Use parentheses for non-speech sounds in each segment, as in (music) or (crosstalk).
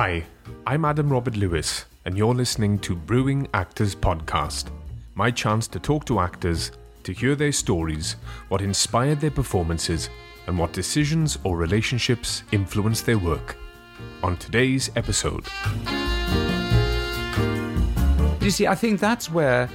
Hi, I'm Adam Robert Lewis, and you're listening to Brewing Actors Podcast. My chance to talk to actors, to hear their stories, what inspired their performances, and what decisions or relationships influenced their work. On today's episode, You see, I think that's where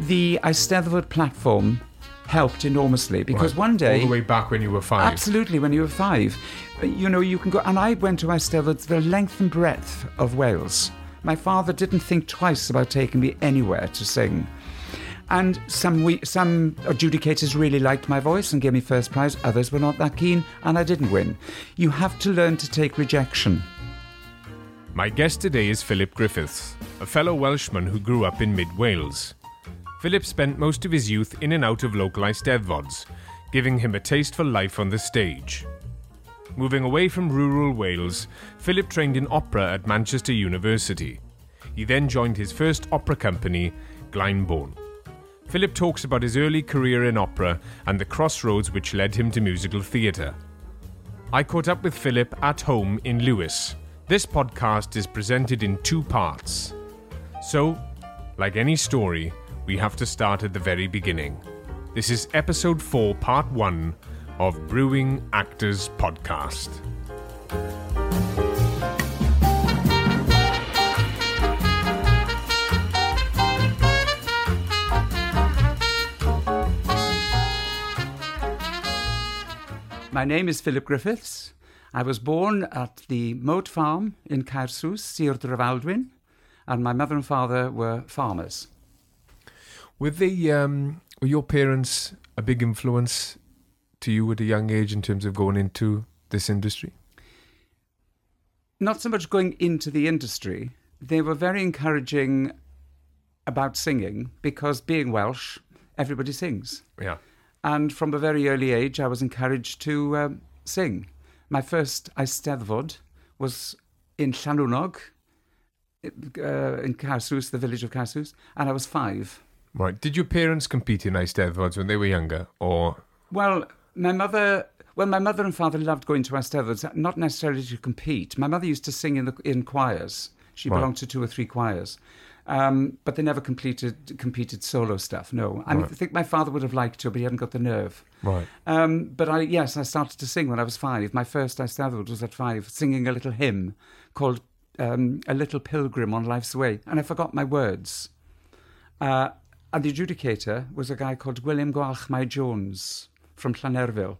the Eisteddfod platform helped enormously because Right. one day, all the way back when you were five. absolutely, when you were five, you know, you can go. And I went to Eisteddfod the length and breadth of Wales. My father didn't think twice about taking me anywhere to sing. And some we, some adjudicators really liked my voice and gave me first prize. Others were not that keen, and I didn't win. You have to learn to take rejection. My guest today is Philip Griffiths, a fellow Welshman who grew up in mid Wales. Philip spent most of his youth in and out of localised Eisteddfods, giving him a taste for life on the stage. Moving away from rural Wales, Philip trained in opera at Manchester University. He then joined his first opera company, Glyndebourne. Philip talks about his early career in opera and the crossroads which led him to musical theatre. I caught up with Philip at home in Lewes. This podcast is presented in two parts. So, like any story, we have to start at the very beginning. This is episode 4, part 1 of Brewing Actors Podcast. My name is Philip Griffiths. I was born at the Moat Farm in Caersws, Sir Drefaldwyn, and my mother and father were farmers. Were, they, um, were your parents a big influence to you at a young age in terms of going into this industry? Not so much going into the industry, they were very encouraging about singing because being Welsh, everybody sings. Yeah. And from a very early age, I was encouraged to um, sing. My first Eisteddfod was in Llanwnog, uh, in Caersws, the village of Caersws, and I was five. Right. Did your parents compete in Eisteddfods when they were younger? Or Well, my mother. Well, my mother and father loved going to Eisteddfods, not necessarily to compete. My mother used to sing in the in choirs. She Right. belonged to two or three choirs, um, but they never completed competed solo stuff. No, I, mean, I think my father would have liked to, but he hadn't got the nerve. Right. Um, but I, yes, I started to sing when I was five. My first Eisteddfod was at five, singing a little hymn called um, "A Little Pilgrim on Life's Way," and I forgot my words. Uh, and the adjudicator was a guy called William Gwalchmai Jones from Llanerfyl.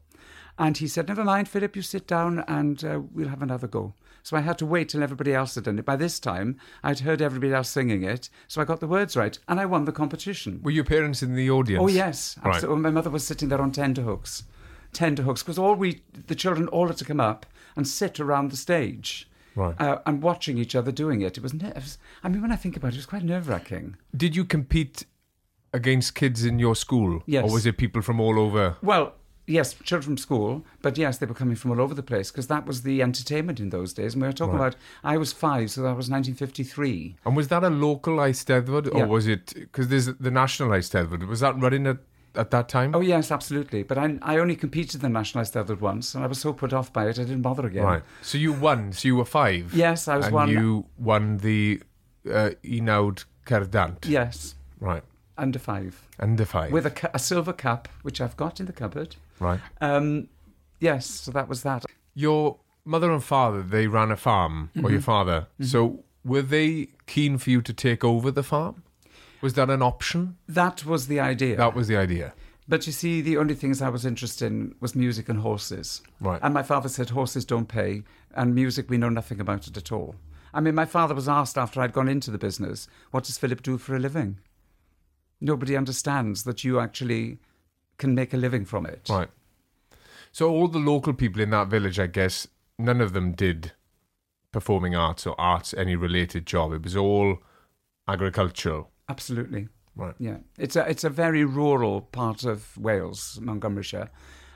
And he said, Never mind, Philip, you sit down and uh, we'll have another go. So I had to wait till everybody else had done it. By this time, I'd heard everybody else singing it, so I got the words right, and I won the competition. Were your parents in the audience? Oh, yes. Right. Absolutely. My mother was sitting there on tenterhooks. Tenterhooks, because all we, the children, all had to come up and sit around the stage. Right. Uh, and watching each other doing it. It was, ner- it was, I mean, when I think about it, it was quite nerve wracking. Did you compete against kids in your school? Yes. Or was it people from all over? Well, yes, children from school, but yes, they were coming from all over the place because that was the entertainment in those days. And we were talking Right. about, I was five, so that was 1953. And was that a local Eisteddfod? Or Yeah. was it, because there's the National Eisteddfod, was that running at, at that time? Oh, yes, absolutely. But I, I only competed in the National Eisteddfod once, and I was so put off by it, I didn't bother again. Right. So you won, so you were five? Yes, I was and one. you won the uh, Enawd Cerdant? Yes, Right. Under five. Under five? With a, a silver cup, which I've got in the cupboard. Right. Um, yes, so that was that. Your mother and father, they ran a farm, or Mm-hmm. your father. So were they keen for you to take over the farm? Was that an option? That was the idea. That was the idea. But you see, the only things I was interested in was music and horses. Right. And my father said horses don't pay, and music, we know nothing about it at all. I mean, my father was asked after I'd gone into the business, what does Philip do for a living? Nobody understands that you actually can make a living from it. Right. So all the local people in that village, I guess, none of them did performing arts or arts any related job. It was all agricultural. Absolutely. Right. Yeah. It's a, it's a very rural part of Wales, Montgomeryshire.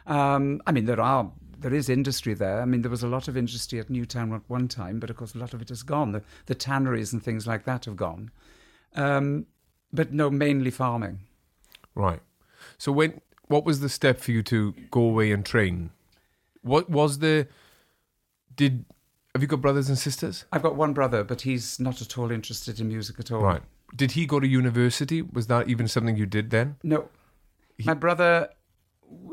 Um, I mean, there are there is industry there. I mean, there was a lot of industry at Newtown at one time, but of course, a lot of it has gone. The, the tanneries and things like that have gone. Um, but no, mainly farming. Right. So when what was the step for you to go away and train? What was the did Have you got brothers and sisters? I've got one brother, but he's not at all interested in music at all. Right. Did he go to university? Was that even something you did then? No. My brother,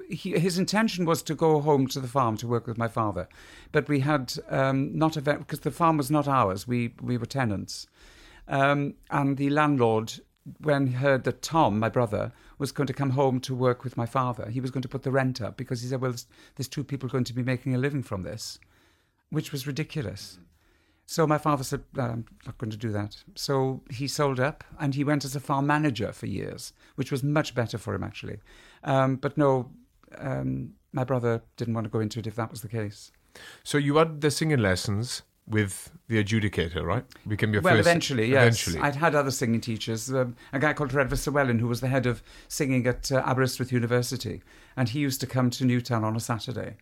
he, his intention was to go home to the farm to work with my father, but we had um, not a because the farm was not ours. We we were tenants, um, and the landlord, when he heard that Tom, my brother, was going to come home to work with my father, he was going to put the rent up because he said, "Well, there's, two people going to be making a living from this," which was ridiculous. So my father said, "No, I'm not going to do that. So he sold up and he went as a farm manager for years, which was much better for him, actually. Um, but no, um, my brother didn't want to go into it if that was the case. So you had the singing lessons with the adjudicator, right? We became your well, first. eventually, yes. Eventually. I'd had other singing teachers. Um, a guy called Redvers Llewellyn, who was the head of singing at uh, Aberystwyth University, and he used to come to Newtown on a Saturday.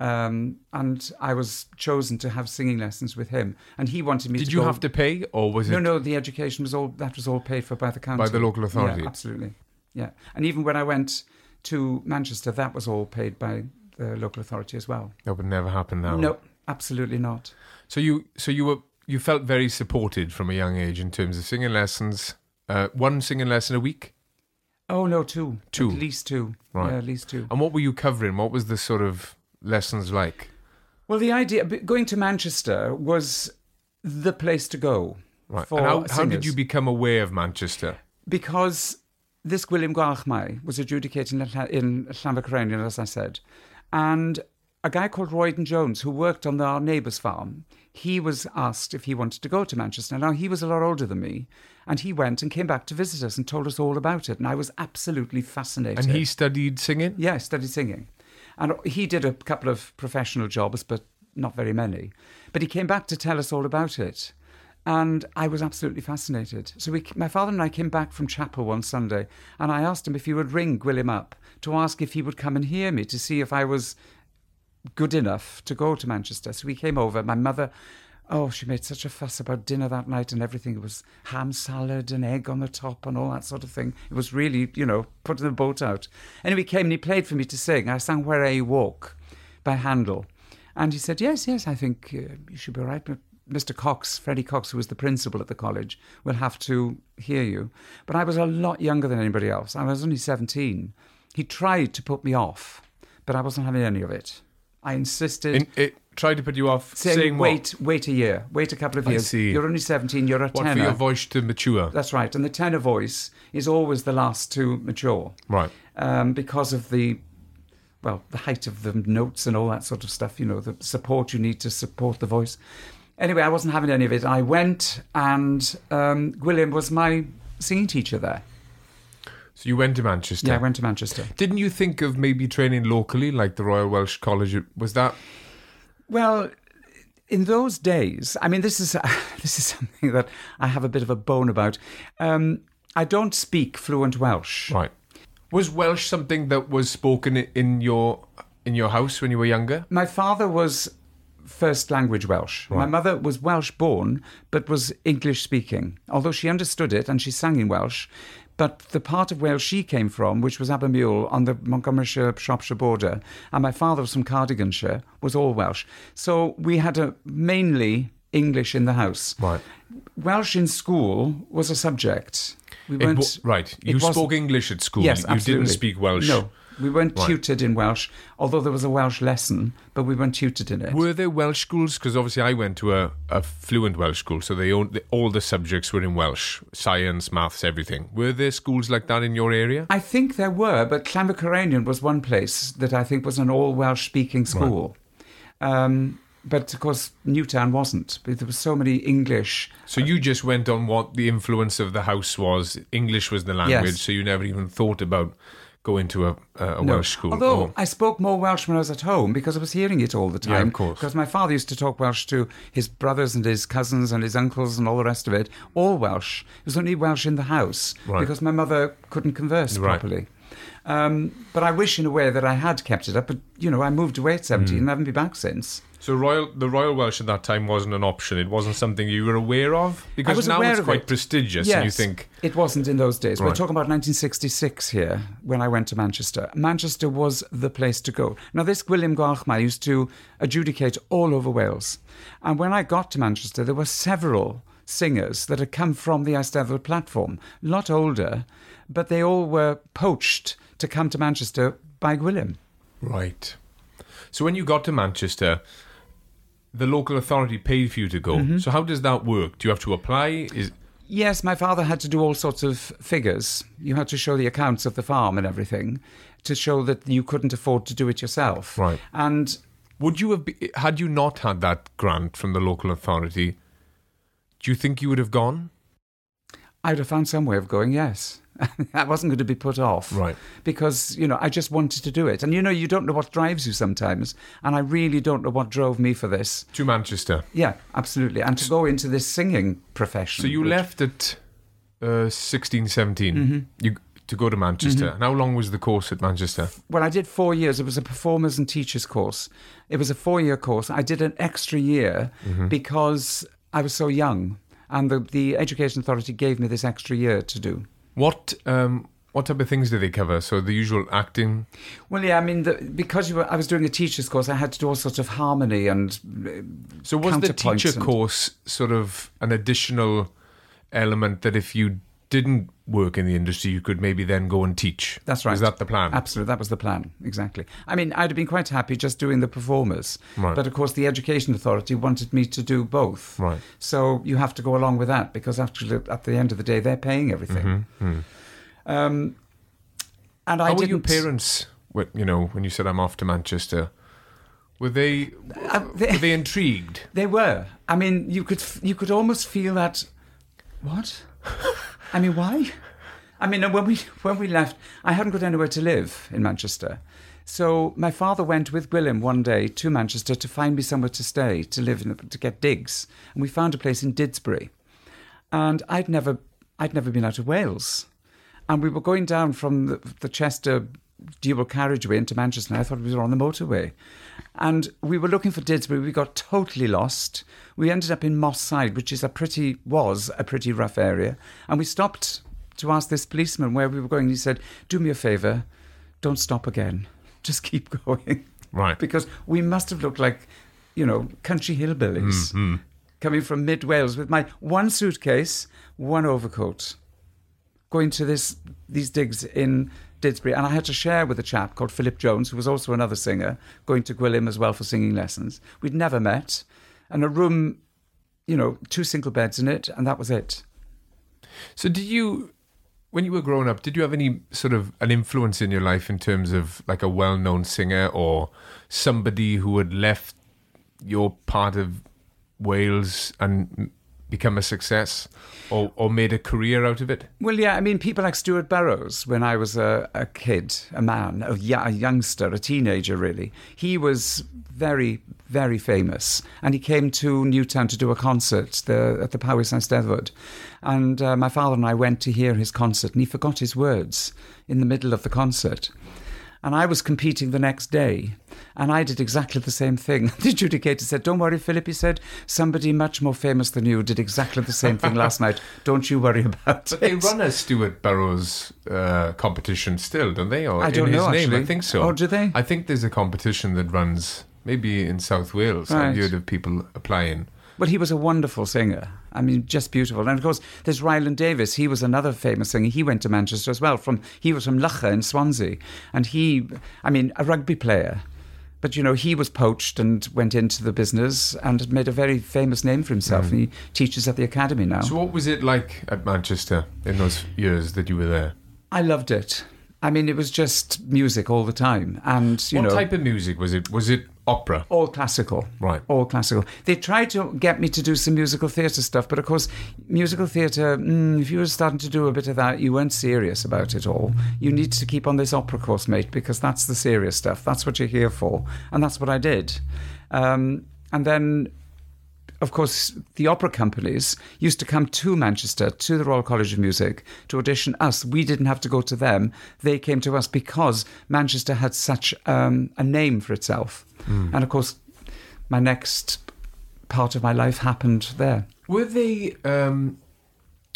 Um, and I was chosen to have singing lessons with him, and he wanted me. Did you go- have to pay, or was it No, no. The education was all that was all paid for by the county, by the local authority? Yeah, absolutely. Yeah, and even when I went to Manchester, that was all paid by the local authority as well. That would never happen now. No, absolutely not. So you, so you were, you felt very supported from a young age in terms of singing lessons. Uh, one singing lesson a week. Oh no, two, Two. at least two, Right. Yeah, at least two. And what were you covering? What was the sort of lessons like? Well, the idea going to Manchester was the place to go Right. for and how, how did you become aware of Manchester? because this William Gwalchmai was adjudicating in Llan- as I said, and a guy called Royden Jones, who worked on the, our neighbour's farm, he was asked if he wanted to go to Manchester. Now, he was a lot older than me, and he went and came back to visit us and told us all about it, and I was absolutely fascinated. And he studied singing. Yeah, I studied singing. And he did a couple of professional jobs, but not very many. But he came back to tell us all about it. And I was absolutely fascinated. So we, my father and I came back from chapel one Sunday, and I asked him if he would ring William up to ask if he would come and hear me to see if I was good enough to go to Manchester. So we came over. My mother, oh, she made such a fuss about dinner that night and everything. It was ham salad and egg on the top and all that sort of thing. It was really, you know, putting the boat out. Anyway, he came and he played for me to sing. I sang Where'er You Walk by Handel. And he said, Yes, yes, I think uh, you should be all right. But Mr. Cox, Freddie Cox, who was the principal at the college, will have to hear you. But I was a lot younger than anybody else. I was only 17. He tried to put me off, but I wasn't having any of it. I insisted. In, it tried to put you off saying, saying what? wait, wait a year, wait a couple of I years. see. You're only 17, you're a What for tenor. your voice to mature? That's right. And the tenor voice is always the last to mature Right. um, because of the, well, the height of the notes and all that sort of stuff, you know, the support you need to support the voice. Anyway, I wasn't having any of it. I went and um, William was my singing teacher there. So you went to Manchester. Yeah, I went to Manchester. Didn't you think of maybe training locally, like the Royal Welsh College? Was that Well, in those days, I mean, this is (laughs) this is something that I have a bit of a bone about. Um, I don't speak fluent Welsh. right? Was Welsh something that was spoken in your in your house when you were younger? My father was first language Welsh. My mother was Welsh born, but was English speaking, although she understood it and she sang in Welsh. But the part of Wales she came from, which was Abermule on the Montgomeryshire Shropshire border, and my father was from Cardiganshire, was all Welsh. So we had a mainly English in the house. Right. Welsh in school was a subject. We It weren't wa- right. You spoke English at school. Yes, you absolutely. didn't speak Welsh. No, we weren't Right. tutored in Welsh. Although there was a Welsh lesson, but we weren't tutored in it. Were there Welsh schools? Because obviously I went to a, a fluent Welsh school, so they owned, all the subjects were in Welsh, science, maths, everything. Were there schools like that in your area? I think there were, but Llanfair Caereinion was one place that I think was an all Welsh speaking school. Um, but of course, Newtown wasn't. But there were so many English. So you just went on what the influence of the house was. English was the language, Yes. so you never even thought about going to a, a No. Welsh school. Although or- I spoke more Welsh when I was at home because I was hearing it all the time. Yeah, of course. Because my father used to talk Welsh to his brothers and his cousins and his uncles and all the rest of it. All Welsh. It was only Welsh in the house Right. because my mother couldn't converse Right. properly. Um, but I wish, in a way, that I had kept it up. But you know, I moved away at seventeen Hmm. and haven't been back since. So Royal, the Royal Welsh at that time wasn't an option. It wasn't something you were aware of because now it's quite it. prestigious, yes, and you think it wasn't in those days. We're talking about 1966 here when I went to Manchester. Manchester was the place to go. Now, this William Gwalchmai used to adjudicate all over Wales, and when I got to Manchester, there were several singers that had come from the Eisteddfod platform, a lot older, but they all were poached to come to Manchester by Gwilym. right. So when you got to Manchester, the local authority paid for you to go. Mm-hmm. So how does that work? Do you have to apply? Is Yes, my father had to do all sorts of figures. You had to show the accounts of the farm and everything to show that you couldn't afford to do it yourself. Right. And would you have be, had you not had that grant from the local authority? Do you think you would have gone? I'd have found some way of going, yes. (laughs) I wasn't going to be put off. Right. Because, you know, I just wanted to do it. And, you know, you don't know what drives you sometimes. And I really don't know what drove me for this. To Manchester. Yeah, absolutely. And to go into this singing profession. So you which- left at uh, 16, 17 Mm-hmm. you, to go to Manchester. And how long was the course at Manchester? Well, I did four years. It was a performers and teachers course. It was a four year course. I did an extra year because I was so young. And the, the Education Authority gave me this extra year to do. What um, what type of things do they cover? So the usual acting. Well, yeah, I mean, the, because you were, I was doing a teacher's course, I had to do all sorts of harmony and So was the teacher and- course sort of an additional element that if you didn't work in the industry, you could maybe then go and teach? That's right. Is that the plan? Absolutely, that was the plan. Exactly. I mean, I'd have been quite happy just doing the performers, Right. but of course, the Education Authority wanted me to do both. Right. So you have to go along with that because actually, at the end of the day, they're paying everything. Um, and I Mm-hmm, How were didn't. your parents? You know, when you said I'm off to Manchester, were they Uh, they- were they intrigued? (laughs) They were. I mean, you could you could almost feel that. What? I mean, why? I mean, when we when we left, I hadn't got anywhere to live in Manchester, so my father went with William one day to Manchester to find me somewhere to stay, to live, in, to get digs, and we found a place in Didsbury, and I'd never I'd never been out of Wales, and we were going down from the, the Chester dual carriageway into Manchester, and I thought we were on the motorway. And we were looking for Didsbury. We got totally lost. We ended up in Moss Side, which is a pretty was a pretty rough area. And we stopped to ask this policeman where we were going. He said, "Do me a favour, don't stop again. (laughs) Just keep (laughs) going." Right. because we must have looked like, you know, country hillbillies mm, mm. coming from mid Wales with my one suitcase, one overcoat, going to this these digs in Didsbury, and I had to share with a chap called Philip Jones, who was also another singer, going to Gwilym as well for singing lessons. We'd never met, and a room, you know, two single beds in it, and that was it. So did you when you were growing up, did you have any sort of an influence in your life in terms of like a well-known singer or somebody who had left your part of Wales and become a success or or made a career out of it? Well, yeah, I mean, people like Stuart Burrows, when I was a, a kid, a man, a, youngster, a teenager, really, he was very, very famous. And he came to Newtown to do a concert the, at the Powys Eisteddfod. And uh, my father and I went to hear his concert, and he forgot his words in the middle of the concert. And I was competing the next day, and I did exactly the same thing. (laughs) The adjudicator said, Don't worry, Philip. He said, Somebody much more famous than you did exactly the same thing last night. (laughs) Don't you worry about But it. they run a Stuart Burrows uh, competition still, don't they? Or I don't in his know, name, I think so. Oh, do they? I think there's a competition that runs maybe in South Wales. I've heard of people applying. Well, he was a wonderful singer. I mean, just beautiful. And of course, there's Ryland Davies. He was another famous singer. He went to Manchester as well. From he was from Lucha in Swansea, and he, I mean, a rugby player. But you know, he was poached and went into the business and made a very famous name for himself. Hmm. And he teaches at the academy now. So what was it like at Manchester in those years that you were there? I loved it. I mean, it was just music all the time, and you what know, what type of music was it? Was it opera? all classical. Right. All classical. They tried to get me to do some musical theatre stuff, but of course, musical theatre, mm, if you were starting to do a bit of that, you weren't serious about it all. You need to keep on this opera course, mate, because that's the serious stuff. That's what you're here for. And that's what I did. Um, and then of course, the opera companies used to come to Manchester, to the Royal College of Music, to audition us. We didn't have to go to them. They came to us because Manchester had such um, a name for itself. Hmm. And of course, my next part of my life happened there. Were they? Um,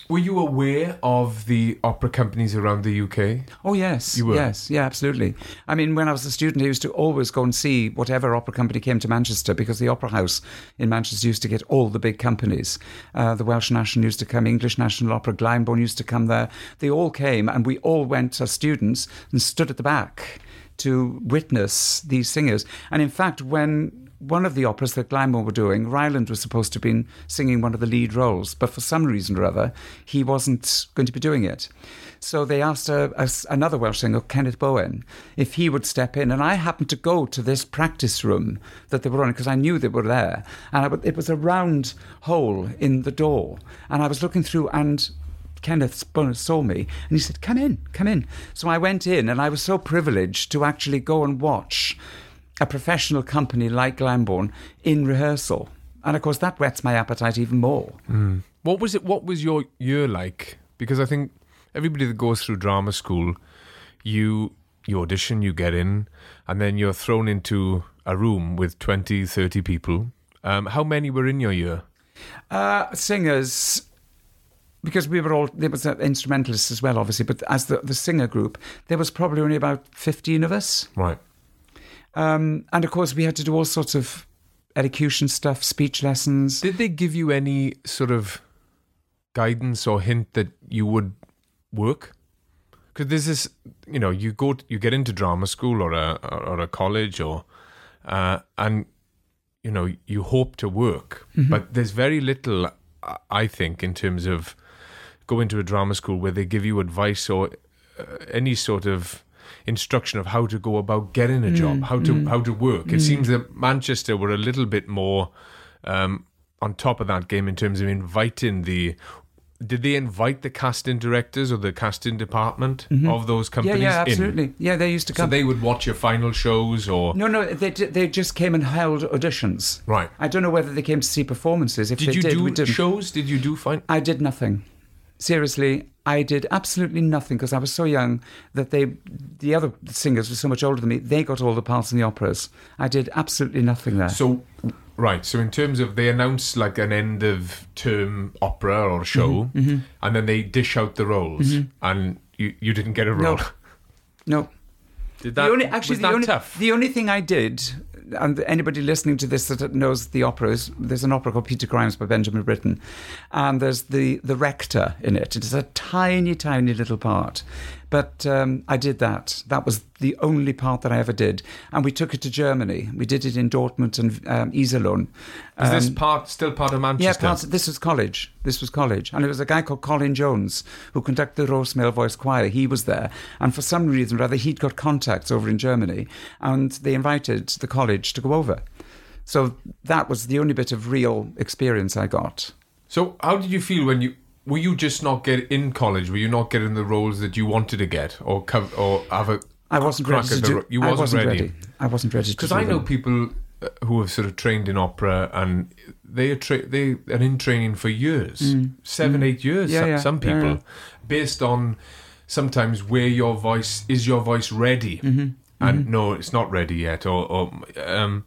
were you aware of the opera companies around the UK? Oh yes, You were? yes, yeah, absolutely. I mean, when I was a student, I used to always go and see whatever opera company came to Manchester because the Opera House in Manchester used to get all the big companies. Uh, the Welsh National used to come, English National Opera, Glyndebourne used to come there. They all came, and we all went as students and stood at the back to witness these singers. And in fact, when one of the operas that Glyndebourne were doing, Ryland was supposed to have been singing one of the lead roles, but for some reason or other, he wasn't going to be doing it. So they asked a, a, another Welsh singer, Kenneth Bowen, if he would step in. And I happened to go to this practice room that they were on because I knew they were there. And I, it was a round hole in the door. And I was looking through, and Kenneth saw me and he said, Come in, come in. So I went in, and I was so privileged to actually go and watch a professional company like Glyndebourne in rehearsal. And of course, that whets my appetite even more. What was it? What was your year like? Because I think everybody that goes through drama school, you you audition, you get in, and then you're thrown into a room with 20, 30 people. Um, how many were in your year? Uh, singers, because we were all, there was uh, instrumentalists as well, obviously, but as the, the singer group, there was probably only about 15 of us. Right. Um, and of course, we had to do all sorts of elocution stuff, speech lessons. Did they give you any sort of guidance or hint that you would work? Because there's this, you know, you go, you get into drama school or a or a college or, uh, and you know, you hope to work, but there's very little, I think, in terms of going to a drama school where they give you advice or uh, any sort of instruction of how to go about getting a job, mm, how to mm, how to work. It mm. seems that Manchester were a little bit more um, on top of that game in terms of inviting the. Did they invite the casting directors or the casting department mm-hmm. of those companies? yeah, in? absolutely. Yeah, they used to So come. they would watch your final shows or no, no, they, they just came and held auditions. right. I don't know whether they came to see performances. If Did they you did, do shows? Did you do fine? I did nothing. Seriously, I did absolutely nothing because I was so young that they, the other singers were so much older than me. They got all the parts in the operas. I did absolutely nothing there. So, right. So, in terms of they announce like an end of term opera or show, Mm-hmm, and then they dish out the roles, and you, you didn't get a role. no, Did the that only actually was the that only tough? the only thing I did, and anybody listening to this that knows the opera there's an opera called Peter Grimes by Benjamin Britten, and there's the the rector in it. It is a tiny, tiny little part, but um, I did that. That was the only part that I ever did, and we took it to Germany. We did it in Dortmund and um, Iserlohn. Is this Um, part still part of Yeah, Manchester? parts, this was college. This was college. And it was a guy called Colin Jones who conducted the Rhos Male Voice Choir. He was there. And for some reason or other, he'd got contacts over in Germany. And they invited the college to go over. So that was the only bit of real experience I got. So, how did you feel when you were you just not get in college? Were you not getting the roles that you wanted to get, or come, or have a I wasn't crack ready at to the do ro- You I wasn't, wasn't ready. ready. I wasn't ready Because I know them. people uh, who have sort of trained in opera and they are tra- they are in training for years, seven, eight years. Mm. Yeah, some, yeah, some people, yeah. based on sometimes where your voice is your voice ready, Mm-hmm. and no, it's not ready yet, or, or um,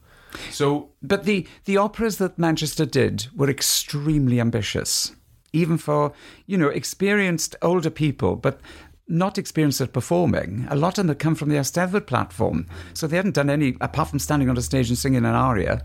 so But the, the operas that Manchester did were extremely ambitious, even for, you know, experienced older people, but not experienced at performing. A lot of them had come from the Eisteddfod platform. So they hadn't done any, apart from standing on a stage and singing an aria.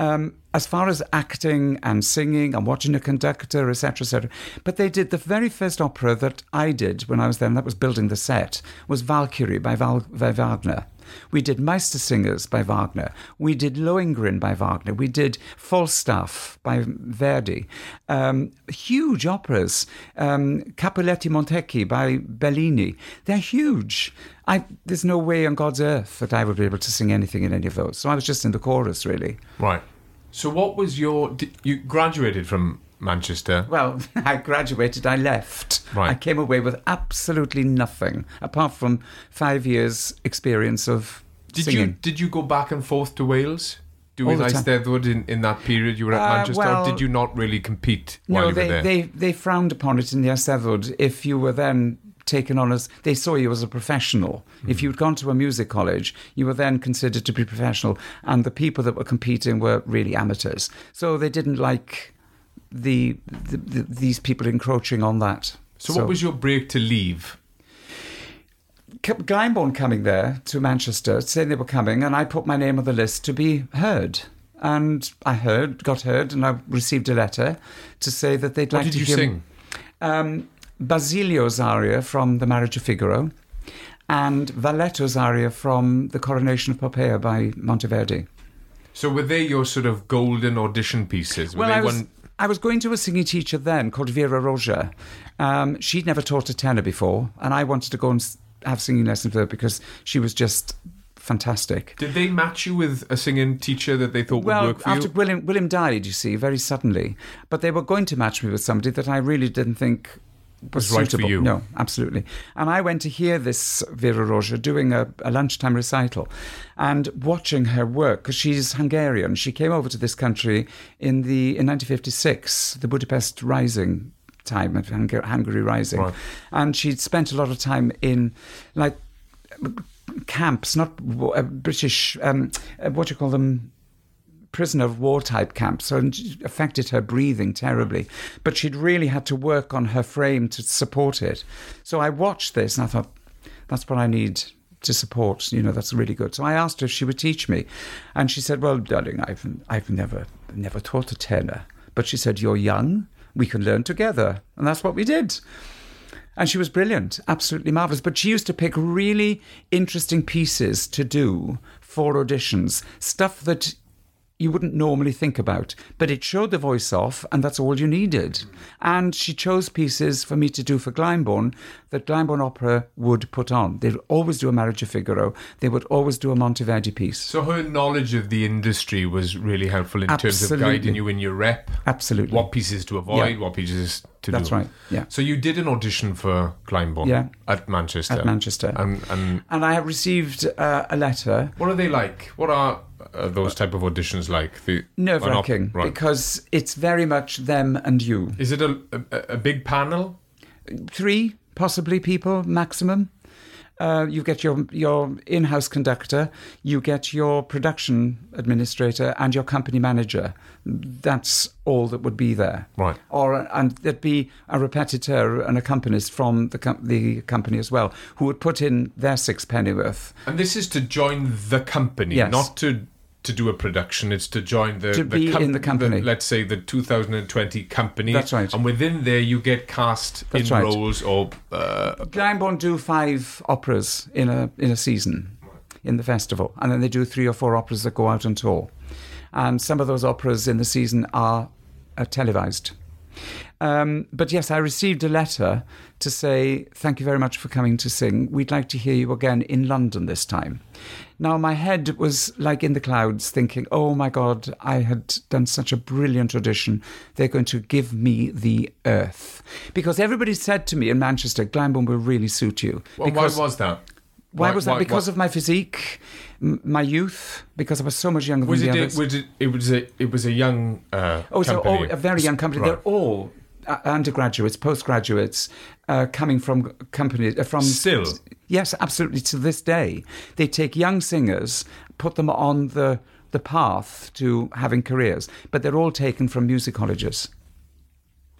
Um, as far as acting and singing and watching a conductor, etc., etc. But they did the very first opera that I did when I was there, and that was building the set, was Valkyrie by, Val- by Wagner. We did Meistersingers by Wagner. We did Lohengrin by Wagner. We did Falstaff by Verdi. Um, huge operas. Um, Capuleti Montecchi by Bellini. They're huge. I, there's no way on God's earth that I would be able to sing anything in any of those. So I was just in the chorus, really. right. So what was your? You graduated from Manchester. Well, (laughs) I graduated, I left. Right. I came away with absolutely nothing apart from five years' experience of Did singing. you did you go back and forth to Wales? do all with the time. In, in that period you were at Uh, Manchester? well- or did you not really compete while No, you they, were there? they they frowned upon it in the Eisteddfod if you were then taken on as they saw you as a professional. Hmm. If you'd gone to a music college, you were then considered to be professional, and the people that were competing were really amateurs. So they didn't like the, the, the these people encroaching on that. so, what was your break to leave? Glyndebourne coming there to Manchester, saying they were coming, and I put my name on the list to be heard. And I heard, got heard, and I received a letter to say that they'd What like did to you hear sing? um, Basilio's aria from The Marriage of Figaro and Valletto's aria from The Coronation of Poppea by Monteverdi. So were they your sort of golden audition pieces? Were Well, they I was, one? I was going to a singing teacher then called Vera Rózsa. Um, she'd never taught a tenor before, and I wanted to go and have singing lessons with her because she was just fantastic. Did they match you with a singing teacher that they thought would Well, work for after you? William, William died, you see, very suddenly. But they were going to match me with somebody that I really didn't think was, Was right for you. No, absolutely. And I went to hear this Vera Rózsa doing a, a lunchtime recital and watching her work because she's Hungarian. She came over to this country in the in 1956, the Budapest Rising time of Hungar- Hungary Rising, Right. and she'd spent a lot of time in like camps, not uh, British, um, uh, what do you call them? Prisoner of war type camps, so it affected her breathing terribly. But she'd really had to work on her frame to support it. So I watched this and I thought, that's what I need to support. You know, that's really good. So I asked her if she would teach me, and she said, "Well, darling, I've I've never never taught a tenor." But she said, "You're young. We can learn together," and that's what we did. And she was brilliant, absolutely marvelous. But she used to pick really interesting pieces to do for auditions, stuff that you wouldn't normally think about. But it showed the voice off, and that's all you needed. And she chose pieces for me to do for Glyndebourne that Glyndebourne Opera would put on. They'd always do a Marriage of Figaro, they would always do a Monteverdi piece. So her knowledge of the industry was really helpful in terms of guiding you in your rep, Absolutely. what pieces to avoid, Yeah. what pieces to That's do. That's right, yeah. So you did an audition for Glyndebourne Yeah. at Manchester. At Manchester. And, and And I have received uh, a letter what are they like? What are uh, those type of auditions like? The nerve wracking right. because it's very much them and you. Is it a, a, a big panel? three possibly people maximum. Uh, you get your your in-house conductor, you get your production administrator, and your company manager. That's all that would be there. Right. Or and there'd be a repetiteur, an accompanist from the com- the company as well, who would put in their six pennyworth. And this is to join the company, Yes. not to to do a production. It's to join the To the be in the company. let's say the 2020 company. That's right. And within there, you get cast That's in right. roles or uh, Glyndebourne do five operas in a in a season in the festival, and then they do three or four operas that go out on tour. And some of those operas in the season are, are televised. Um, but yes, I received a letter to say thank you very much for coming to sing. We'd like to hear you again in London this time. Now my head was like in the clouds, thinking, "Oh my God, I had done such a brilliant audition. They're going to give me the earth." Because everybody said to me in Manchester, "Glyndebourne will really suit you." well, because why was that? why was that? Because of my physique, m- my youth. Because I was so much younger was than it, the others. was it? It was a. It was a young. Uh, Oh, so company. all, a very young company. Right. They're all undergraduates, postgraduates, uh, coming from companies uh, from Still? Yes, absolutely. To this day, they take young singers, put them on the the path to having careers, but they're all taken from music colleges.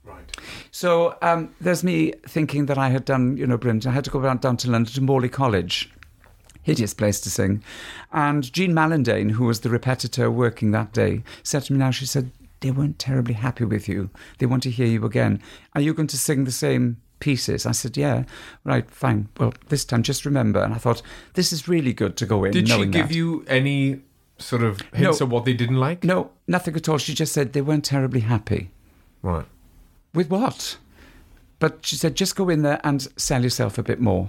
Right. So um, there's me thinking that I had done, you know, brilliant. I had to go down, down to London to Morley College. Hideous place to sing. And Jean Mallandaine, who was the repetiteur working that day, said to me now, she said, they weren't terribly happy with you. They want to hear you again. Are you going to sing the same pieces? I said, yeah. Right, fine. Well, this time just remember. And I thought, this is really good to go in Did she give that. you any sort of hints No. of what they didn't like? No, nothing at all. She just said they weren't terribly happy. Right. With what? But she said, just go in there and sell yourself a bit more,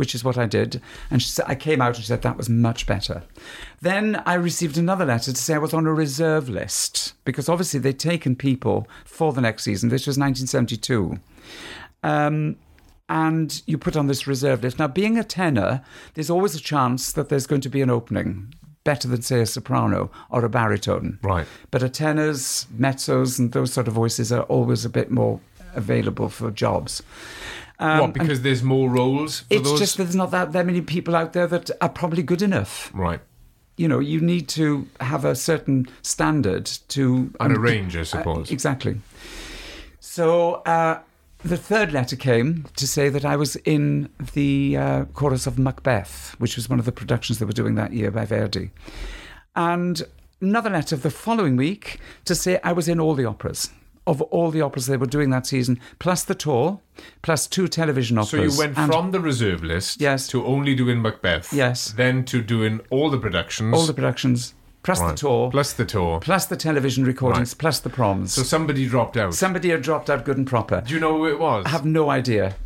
which is what I did. And she said, I came out and she said, that was much better. Then I received another letter to say I was on a reserve list because obviously they'd taken people for the next season. This was 1972. Um, and you put on this reserve list. Now, being a tenor, there's always a chance that there's going to be an opening better than, say, a soprano or a baritone. Right. But a tenors, mezzos, and those sort of voices are always a bit more available for jobs. Um, what? Because there's more roles for it's those. just there's not that, that many people out there that are probably good enough. right. You know, you need to have a certain standard to And a um, range, I uh, suppose. exactly. So uh, the third letter came to say that I was in the uh, chorus of Macbeth, which was one of the productions they were doing that year by Verdi. And another letter the following week to say I was in all the operas. Of all the operas they were doing that season, plus the tour, plus two television operas. So you went and from the reserve list Yes. to only doing Macbeth. Yes. Then to doing all the productions. all the productions, plus Right. the tour, Plus the tour. plus the television recordings, Right. plus the proms. So somebody dropped out. Somebody had dropped out good and proper. Do you know who it was? I have no idea.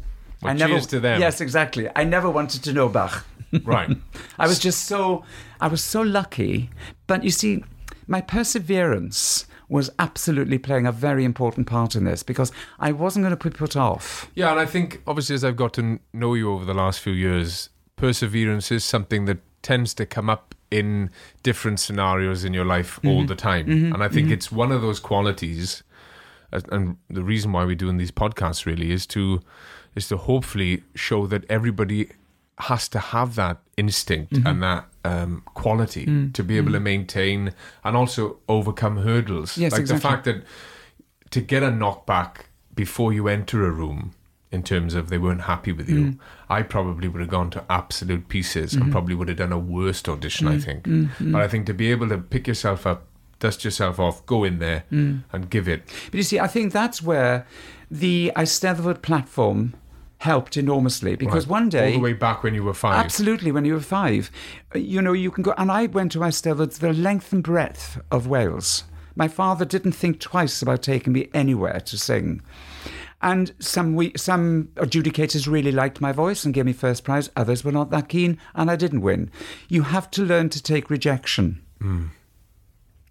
Well, I never. cheers to them. Yes, exactly. I never wanted to know Bach. (laughs) right. I was just so. I was so lucky. But you see, my perseverance was absolutely playing a very important part in this because I wasn't going to be put off. Yeah, and I think obviously as I've got to know you over the last few years, perseverance is something that tends to come up in different scenarios in your life Mm-hmm. all the time. And I think it's one of those qualities and the reason why we're doing these podcasts really is to is to hopefully show that everybody has to have that instinct Mm-hmm. and that um, quality Mm. to be able to maintain and also overcome hurdles. Yes, like exactly. the fact that to get a knockback before you enter a room in terms of they weren't happy with you, Mm. I probably would have gone to absolute pieces Mm-hmm. and probably would have done a worst audition, I think. But I think to be able to pick yourself up, dust yourself off, go in there Mm. and give it. But you see, I think that's where the Eisteddfod platform helped enormously because Right. one day. All the way back when you were five. Absolutely, when you were five. Uh, You know, you can go. And I went to Eisteddfod the length and breadth of Wales. My father didn't think twice about taking me anywhere to sing. And some we, some adjudicators really liked my voice and gave me first prize. Others were not that keen, and I didn't win. You have to learn to take rejection.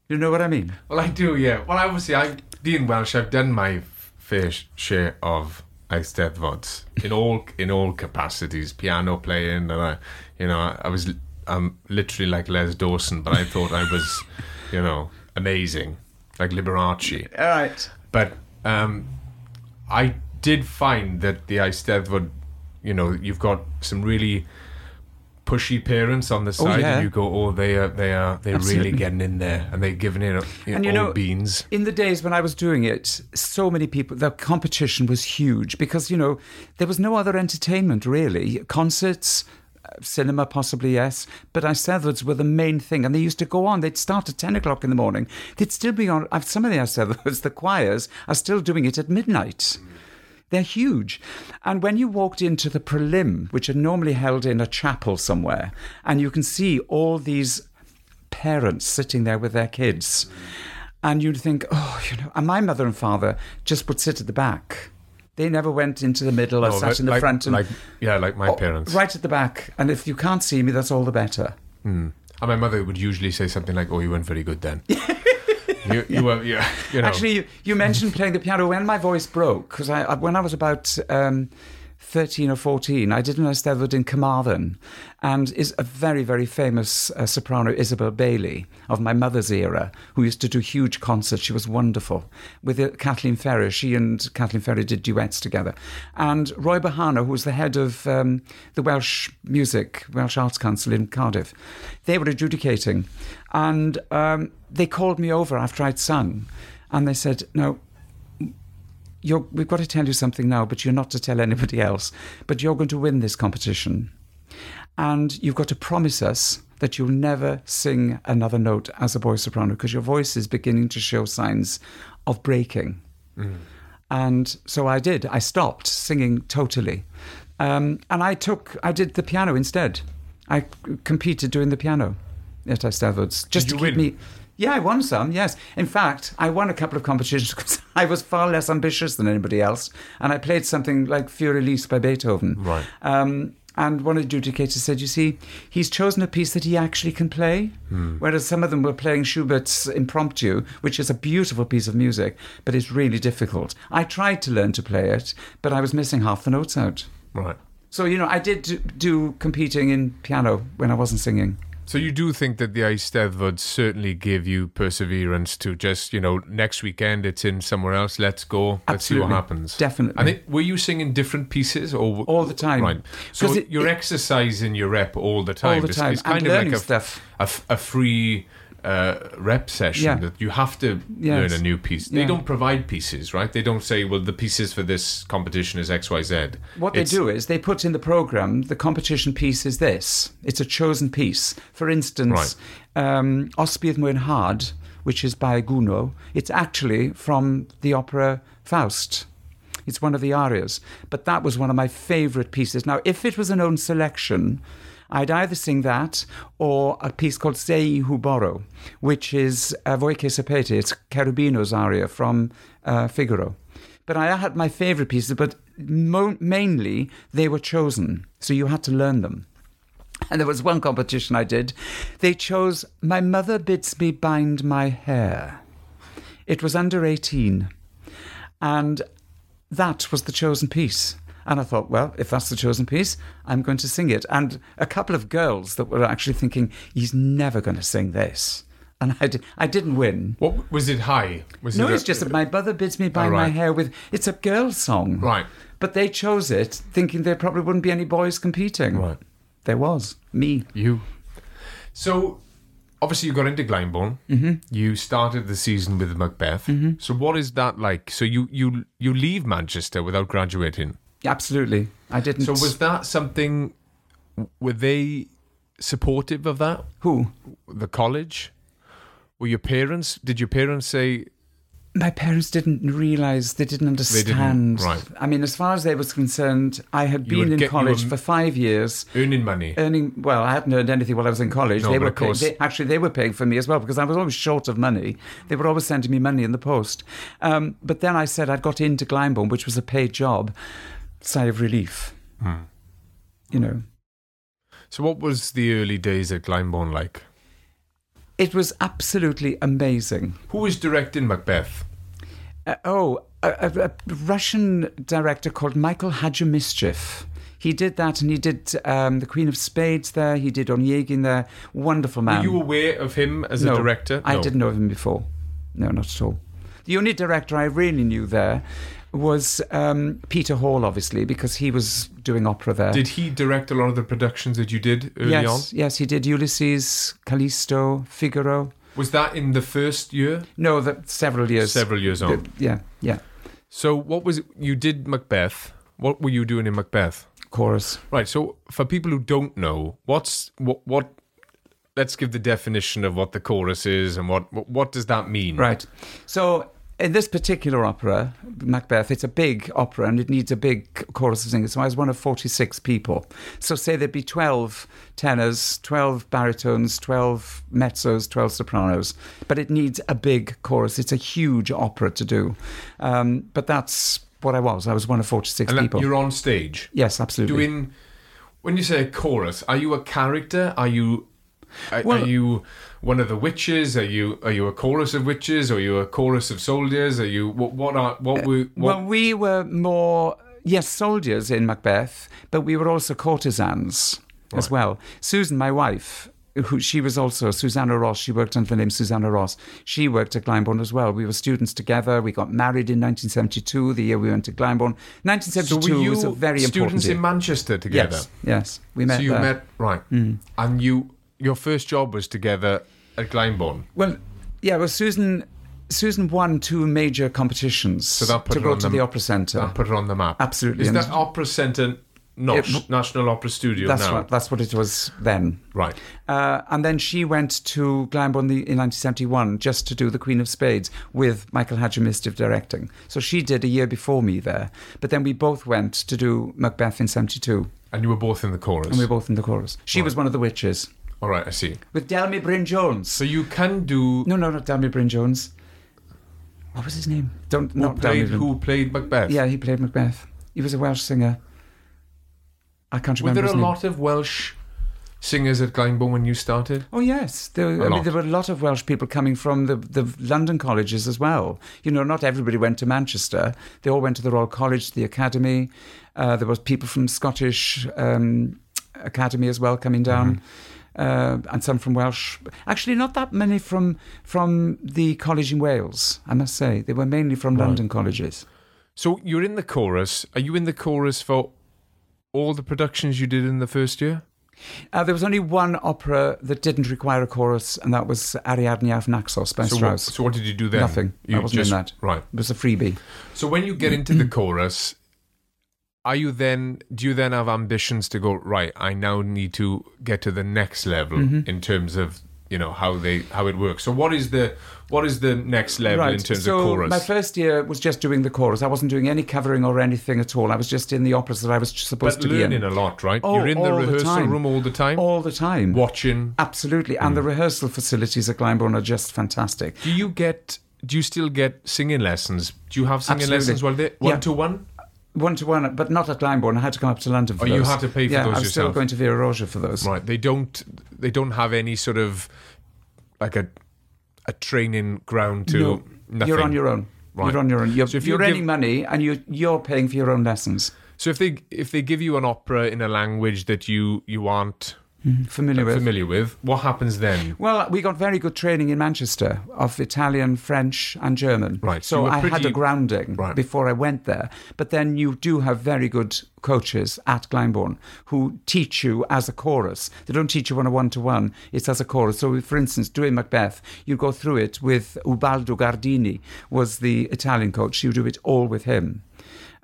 You know what I mean? Well, I do, yeah. Well, obviously, I, being Welsh, I've done my fair share of Eisteddfods in all in all capacities, piano playing, and I, you know, I, I was I'm literally like Les Dawson, but I thought I was, you know, amazing, like Liberace. All right. But um, I did find that the Eisteddfod, you know, you've got some really pushy parents on the side, yeah. and you go, oh, they are, they are, they're Absolutely. really getting in there, and they're giving it, know, And you know- beans. In the days when I was doing it, so many people, the competition was huge because, you know, there was no other entertainment really. Concerts, uh, cinema, possibly, yes. But i Eisteddfods were the main thing. And they used to go on. They'd start at 10 o'clock in the morning. They'd still be on. I've- Some of the i Eisteddfods, (laughs) the choirs, are still doing it at midnight. They're huge. And when you walked into the prelim, which are normally held in a chapel somewhere, and you can see all these parents sitting there with their kids, and you'd think, oh, you know, and my mother and father just would sit at the back. They never went into the middle or No, sat but in the like, front. And, like, yeah, like my Oh, parents. Right at the back. And if you can't see me, that's all the better. Hmm. And my mother would usually say something like, "Oh, you weren't very good then." (laughs) you, you were, yeah, you know. Actually, you, you mentioned playing the piano. When my voice broke, because I, I, when I was about um, 13 or 14, I did an Eisteddfod in Carmarthen, and is a very, very famous uh, soprano, Isobel Baillie, of my mother's era, who used to do huge concerts. She was wonderful. With uh, Kathleen Ferrier, she and Kathleen Ferrier did duets together. And Roy Bohana, who was the head of um, the Welsh Music, Welsh Arts Council in Cardiff, they were adjudicating. And um, they called me over after I'd sung, and they said, No, you're, we've got to tell you something now, but you're not to tell anybody else. But you're going to win this competition. And you've got to promise us that you'll never sing another note as a boy soprano because your voice is beginning to show signs of breaking. And so I did. I stopped singing totally. Um, and I took, I did the piano instead. I competed doing the piano at Eisteddfod's just to keep win? me. Yeah, I won some, yes. In fact, I won a couple of competitions (laughs) because I was far less ambitious than anybody else. And I played something like Für Elise by Beethoven. Right. Um, and one of the adjudicators said, You see, he's chosen a piece that he actually can play. Whereas some of them were playing Schubert's Impromptu, which is a beautiful piece of music, but it's really difficult. I tried to learn to play it, but I was missing half the notes out. right. So, you know, I did do, do competing in piano when I wasn't singing. So you do think that the Eisteddfod would certainly give you perseverance to just, you know, next weekend it's in somewhere else, let's go, let's see what happens. Definitely. And it, were you singing different pieces or All the time. Right. So it- you're it- exercising your rep all the time. All the It's- time. It's, and kind of learning like a, stuff. a, a free uh, rep session Yeah. that you have to Yes. learn a new piece. They Yeah. don't provide pieces, right? They don't say, well, the pieces for this competition is X, Y, Z. What It's- they do is they put in the program the competition piece is this. It's a chosen piece. For instance, um, Osbydd Mwyn Hard, which is by Gounod, it's actually from the opera Faust. It's one of the arias. But that was one of my favourite pieces. Now, if it was an own selection, I'd either sing that or a piece called Sei Huboro, which is uh, Voi che sapete. It's Cherubino's aria from uh, Figaro. But I had my favourite pieces, but mo- mainly they were chosen. So you had to learn them. And there was one competition I did. They chose My Mother Bids Me Bind My Hair. It was under 18. And that was the chosen piece. And I thought, well, if that's the chosen piece, I'm going to sing it. And a couple of girls that were actually thinking, he's never going to sing this. And I, did, I didn't win. What was it high? Was No, it a- it's just that my mother bids me bind Oh, my hair with. It's a girl song. Right. But they chose it thinking there probably wouldn't be any boys competing. Right. There was. Me. You. So, obviously, you got into Glyndebourne. Mm-hmm. You started the season with Macbeth. Mm-hmm. So, what is that like? So, you you you leave Manchester without graduating. Absolutely. I didn't. So, was that something? Were they supportive of that? Who? The college? Were your parents? Did your parents say? My parents didn't realise, they didn't understand. They didn't, right. I mean, as far as they was concerned, I had You been in get- college for five years. Earning money. Earning well, I hadn't earned anything while I was in college. No, they were of course- pay- they, actually they were paying for me as well because I was always short of money. They were always sending me money in the post. Um, but then I said I'd got into Glyndebourne, which was a paid job. Sigh of relief. Hmm. You know, So, what was the early days at Glyndebourne like? it was absolutely amazing. Who was directing Macbeth? Uh, oh, a, a, a Russian director called Michael Hadjimischev. He did that, and he did um, the Queen of Spades there. He did Onegin there. Wonderful man. Were you aware of him as no, a director? I didn't know of him before. No, not at all. The only director I really knew there was um, Peter Hall, obviously, because he was doing opera there. Did he direct a lot of the productions that you did early yes, on? yes, he did Ulysses, Callisto, Figaro. Was that in the first year? No, that several years. Several years on. Yeah, yeah. So what was it? You did Macbeth. What were you doing in Macbeth? Chorus. Right. So for people who don't know, what's what what let's give the definition of what the chorus is and what, what does that mean? Right. So in this particular opera, Macbeth, it's a big opera and it needs a big chorus of singers. So I was one of 46 people. So say there'd be 12 tenors, 12 baritones, 12 mezzos, 12 sopranos. But it needs a big chorus. It's a huge opera to do. Um, but that's what I was. I was one of 46 And people. you're on stage yes, absolutely. doing. When you say a chorus, are you a character? Are you are, Well- are you one of the witches? Are you are you a chorus of witches? Are you a chorus of soldiers? Are you what what are what were what, Well, we were more, yes, soldiers in Macbeth, but we were also courtesans as well. Susan, my wife, who she was also Susanna Ross. She worked under the name Susanna Ross. She worked at Glyndebourne as well. We were students together. We got married in 1972, the year we went to Glyndebourne. so 1972 were you was a very important students year. in Manchester together? Yes, yes, we met so you there. met right, Mm. and you your first job was together at Glyndebourne. Well, yeah. Well, Susan, Susan won two major competitions So that put to go to the- the opera centre. That put it on the map. Absolutely, Is and- that Opera Centre NOS, It- National Opera Studio That's now? what that's what it was then. Right. Uh, and then she went to Glyndebourne in 1971 just to do The Queen of Spades with Michael Hadjimischev directing. So she did a year before me there. But then we both went to do Macbeth in 72, And you were both in the chorus. and we were both in the chorus. She was one of the witches All right, I see. with Delme Bryn-Jones. So you can do No, no, not Delme Bryn-Jones. What was his name? Don't who not played Delme who played Macbeth. Yeah, he played Macbeth. He was a Welsh singer. I can't remember. Were there a name. lot of Welsh singers at Glyndebourne when you started? Oh yes, there, I mean, there were a lot of Welsh people coming from the, the London colleges as well. You know, not everybody went to Manchester. They all went to the Royal College, the Academy. Uh, there was people from Scottish um, Academy as well coming down. Uh, and some from Welsh. Actually, not that many from from the college in Wales. I must say they were mainly from Right. London colleges. So you're in the chorus. Are you in the chorus for all the productions you did in the first year? Uh, there was only one opera that didn't require a chorus, and that was Ariadne auf Naxos by So what, Strauss. so what did you do then? Nothing. I You wasn't in that. Right. It was a freebie. So when you get into the chorus, are you then do you then have ambitions to go right? I now need to get to the next level Mm-hmm. in terms of you know how they how it works. So what is the what is the next level in terms so of chorus? my first year was just doing the chorus. I wasn't doing any covering or anything at all. I was just in the operas that I was supposed but to be in. learning a lot, right? Oh, You're in the all the rehearsal room all the time, all the time. watching. Absolutely. And the Mm. rehearsal facilities at Glyndebourne are just fantastic. Do you get? Do you still get singing lessons? Do you have singing Absolutely. lessons while they Yeah. one to one? One to one, but not at Glyndebourne. I had to come up to London for Oh, those. you had to pay for yeah, those I was still going to Vera Rózsa for those. Right. They don't. They don't have any sort of like a a training ground to No, nothing. You're on your own. Right. You're on your own. You're, So if you you're give- earning money and you, you're paying for your own lessons. So if they if they give you an opera in a language that you you aren't Mm-hmm. Familiar with? familiar with, what happens then? Well, we got very good training in Manchester of Italian, French, and German. Right, so So, I had a grounding Right. before I went there. But then you do have very good coaches at Glyndebourne who teach you as a chorus. They don't teach you on a one to one, it's as a chorus. So, for instance, doing Macbeth, you go through it with Ubaldo Gardini, was the Italian coach. You do it all with him.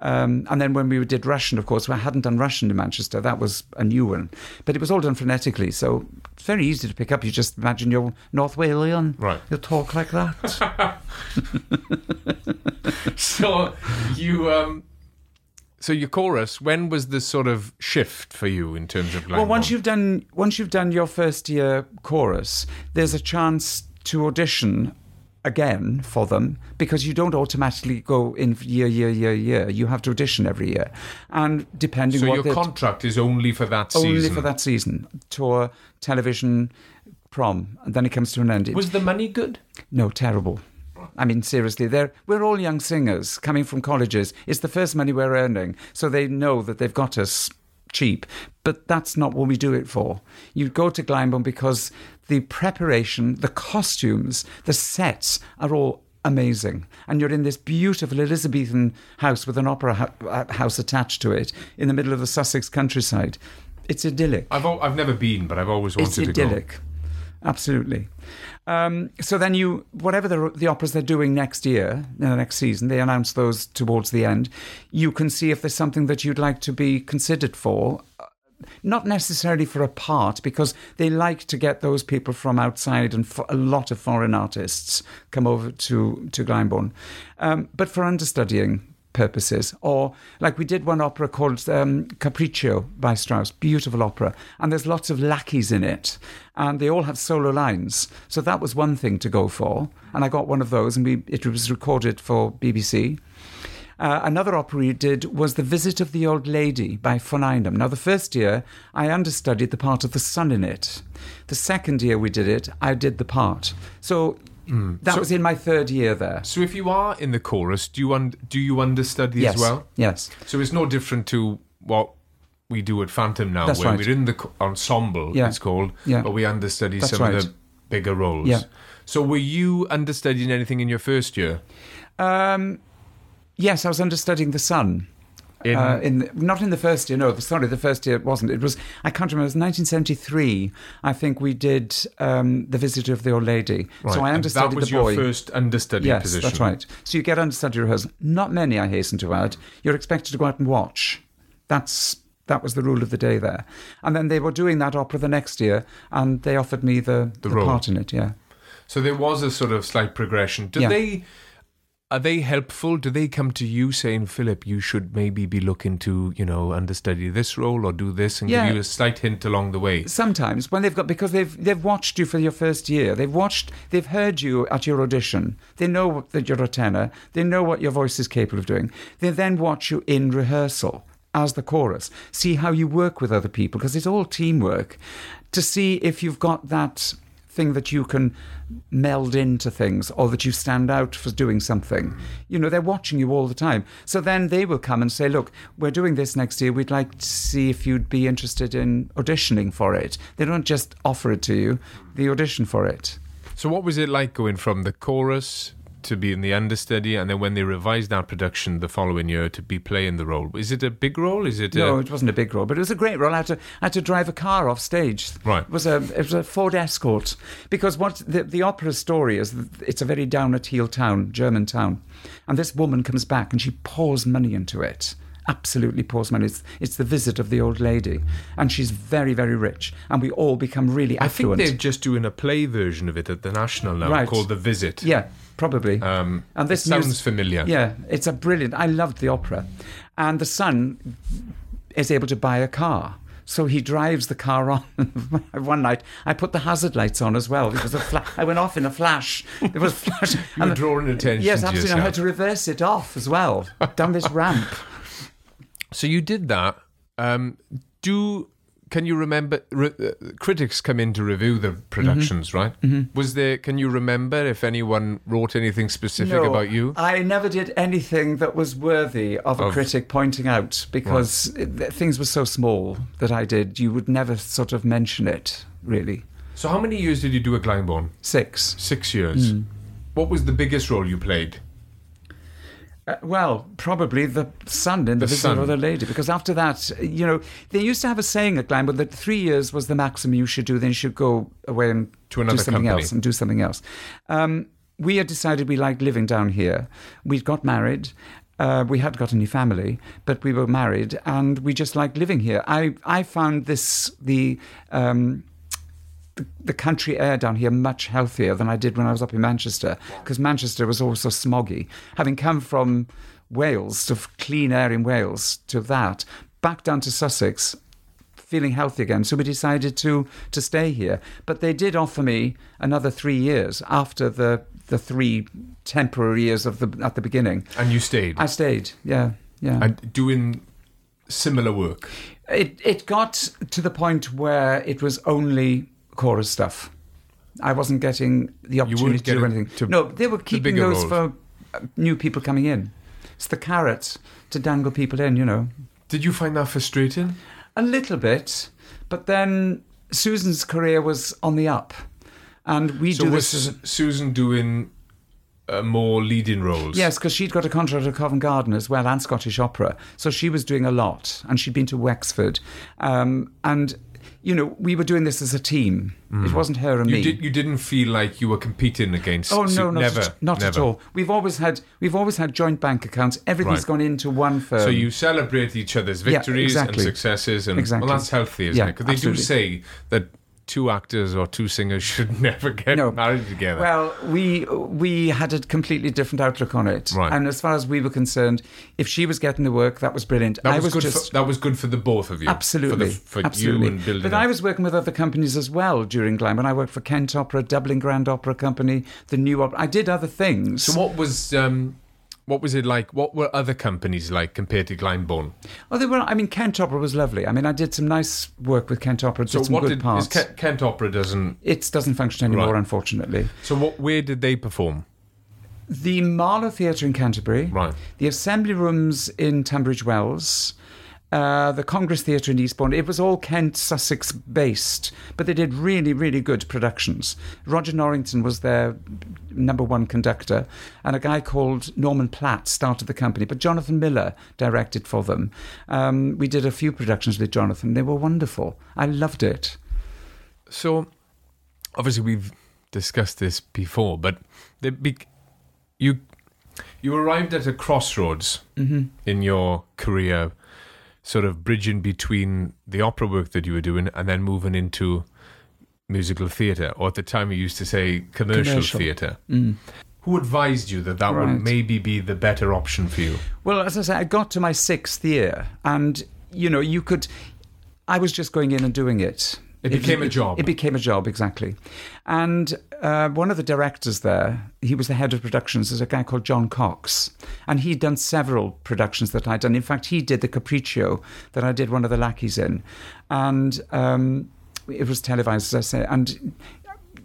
Um, and then when we did Russian, of course, I hadn't done Russian in Manchester. That was a new one. But it was all done phonetically. So it's very easy to pick up. You just imagine you're North Walian. Right. You talk like that. (laughs) (laughs) So you um so your chorus, when was the sort of shift for you in terms of well, once you've done once you've done your first year chorus, there's a chance to audition again for them because you don't automatically go in year, year, year, year. You have to audition every year, and depending so what your contract is only for that only season. for that season, tour, television, prom, and then it comes to an end. Was the money good? No, terrible. I mean, seriously, they're, we're all young singers coming from colleges. It's the first money we're earning, so they know that they've got us cheap. But that's not what we do it for. You go to Glyndebourne because the preparation, the costumes, the sets are all amazing. And you're in this beautiful Elizabethan house with an opera hu- uh, house attached to it in the middle of the Sussex countryside. It's idyllic. I've al- I've never been, but I've always wanted It's to go. Absolutely. Um, so then you, whatever the, the operas they're doing next year, the next season, they announce those towards the end. You can see if there's something that you'd like to be considered for. Not necessarily for a part, because they like to get those people from outside, and a lot of foreign artists come over to to Glyndebourne, um, but for understudying purposes. Or like we did one opera called um, Capriccio by Strauss, beautiful opera, and there's lots of lackeys in it, and they all have solo lines. So that was one thing to go for, and I got one of those, and we, it was recorded for BBC. Uh, another opera we did was The Visit of the Old Lady by von Einem. Now, the first year, I understudied the part of the son in it. The second year we did it, I did the part. So that So- was in my third year there. So if you are in the chorus, do you un- do you understudy yes. as well? Yes. So it's no different to what we do at Phantom now, That's where right. we're in the co- ensemble, Yeah. it's called, Yeah. but we understudy That's some right. of the bigger roles. Yeah. So were you understudying anything in your first year? Um, yes, I was understudying the son. In, uh, in the, not in the first year. No, sorry, the first year it wasn't. It was I can't remember. It was 1973. I think we did um, the Visit of the Old Lady. right. So I understudied That was the boy. your first understudy yes, position. that's right. So you get understudy rehearsal. Not many, I hasten to add. You're expected to go out and watch. That's that was the rule of the day there. And then they were doing that opera the next year, and they offered me the, The the, part in it. Yeah. So there was a sort of slight progression. Do Yeah. they are they helpful? Do they come to you saying, Philip, you should maybe be looking to, you know, understudy this role or do this and Yeah. give you a slight hint along the way? Sometimes when they've got because they've they've watched you for your first year, they've watched they've heard you at your audition. They know that you're a tenor. They know what your voice is capable of doing. They then watch you in rehearsal as the chorus, see how you work with other people because it's all teamwork, to see if you've got that thing that you can meld into things or that you stand out for doing something. You know, they're watching you all the time. So then they will come and say, look, we're doing this next year. We'd like to see if you'd be interested in auditioning for it. They don't just offer it to you, they audition for it. So, what was it like going from the chorus to be in the understudy, and then when they revised that production the following year to be playing the role? Is it a big role? Is it? No, a, it wasn't a big role, but it was a great role. I had to, I had to drive a car off stage. Right. It was a, it was a Ford Escort because what the, the opera story is, it's a very down at heel town, German town, and this woman comes back and she pours money into it. Absolutely pours money. It's, it's the visit of the old lady, and she's very, very rich, and we all become really affluent. I think they're just doing a play version of it at the National now Right. called The Visit. yeah, probably. Um, And this it sounds familiar. Yeah, it's a brilliant. I loved the opera, and the son is able to buy a car. So he drives the car on. (laughs) One night, I put the hazard lights on as well because a fla- I went off in a flash. There was a flash. (laughs) You were drawing attention Yes, absolutely. I had to reverse it off as well down this ramp. So you did that. Um, do can you remember? Re, uh, critics come in to review the productions, right? Was there? Can you remember if anyone wrote anything specific No, about you? I never did anything that was worthy of a Of- critic pointing out because it, things were so small that I did. You would never sort of mention it, really. So how many years did you do at Glyndebourne? Six. Six years. Hmm. What was the biggest role you played? Uh, well, probably the son in the, The visit of the lady, because after that, you know, they used to have a saying at Glyndebourne that three years was the maximum you should do. Then you should go away and To another do something company. else and do something else. Um, we had decided we liked living down here. We'd got married. Uh, we had got any family, but we were married, and we just liked living here. I I found this the. Um, the, the country air down here much healthier than I did when I was up in Manchester because Manchester was also smoggy. Having come from Wales to clean air in Wales to that back down to Sussex, feeling healthy again. So we decided to to stay here. But they did offer me another three years after the the three temporary years of the at the beginning. And you stayed. I stayed. Yeah, yeah. and doing similar work. It it got to the point where it was only chorus stuff. I wasn't getting the opportunity to do anything. to no, they were keeping bigger those roles. for uh, new people coming in. It's the carrot to dangle people in, you know. Did you find that frustrating? A little bit, but then Susan's career was on the up, and we So do was this. Susan doing uh, more leading roles? Yes, because she'd got a contract at Covent Garden as well and Scottish Opera. So she was doing a lot and she'd been to Wexford. Um, and, you know, we were doing this as a team. It mm. wasn't her and You me. did. You didn't feel like you were competing against. Oh no, not, never, at, not at all. We've always had we've always had joint bank accounts. Everything's Right. gone into one firm. So you celebrate each other's Yeah, victories exactly. and successes, and Exactly. well, that's healthy, isn't Yeah, it? Because they do say that two actors or two singers (laughs) should never get No. married together. Well, we we had a completely different outlook on it. Right. And as far as we were concerned, if she was getting the work, that was brilliant. that I was, was good. just for, that was good for the both of you. Absolutely. For, the, for absolutely. you and building. but up. I was working with other companies as well during Glam. When I worked for Kent Opera, Dublin Grand Opera Company, the New Opera. I did other things. So what was um, what was it like? What were other companies like compared to Glyndebourne? oh, they were. I mean, Kent Opera was lovely. I mean, I did some nice work with Kent Opera. Did So some what good did parts. is Kent, Kent Opera doesn't? it doesn't function anymore, Right. unfortunately. So what? Where did they perform? The Marlowe Theatre in Canterbury, Right. the Assembly Rooms in Tunbridge Wells, uh, the Congress Theatre in Eastbourne. It was all Kent, Sussex based, but they did really, really good productions. Roger Norrington was their number one conductor, and a guy called Norman Platt started the company, but Jonathan Miller directed for them. Um, we did a few productions with Jonathan. They were wonderful. I loved it. So, obviously, we've discussed this before, but the big, you you arrived at a crossroads in your career, sort of bridging between the opera work that you were doing and then moving into musical theatre, or at the time you used to say commercial, Commercial. theatre. Mm. Who advised you that that Right. would maybe be the better option for you? Well, as I say, I got to my sixth year, and you know, you could. I was just going in and doing it. It became a job. It became a job, exactly. And uh, one of the directors there, he was the head of productions, is a guy called John Cox. And he'd done several productions that I'd done. In fact, he did the Capriccio that I did one of the lackeys in. And um, it was televised, as I say. And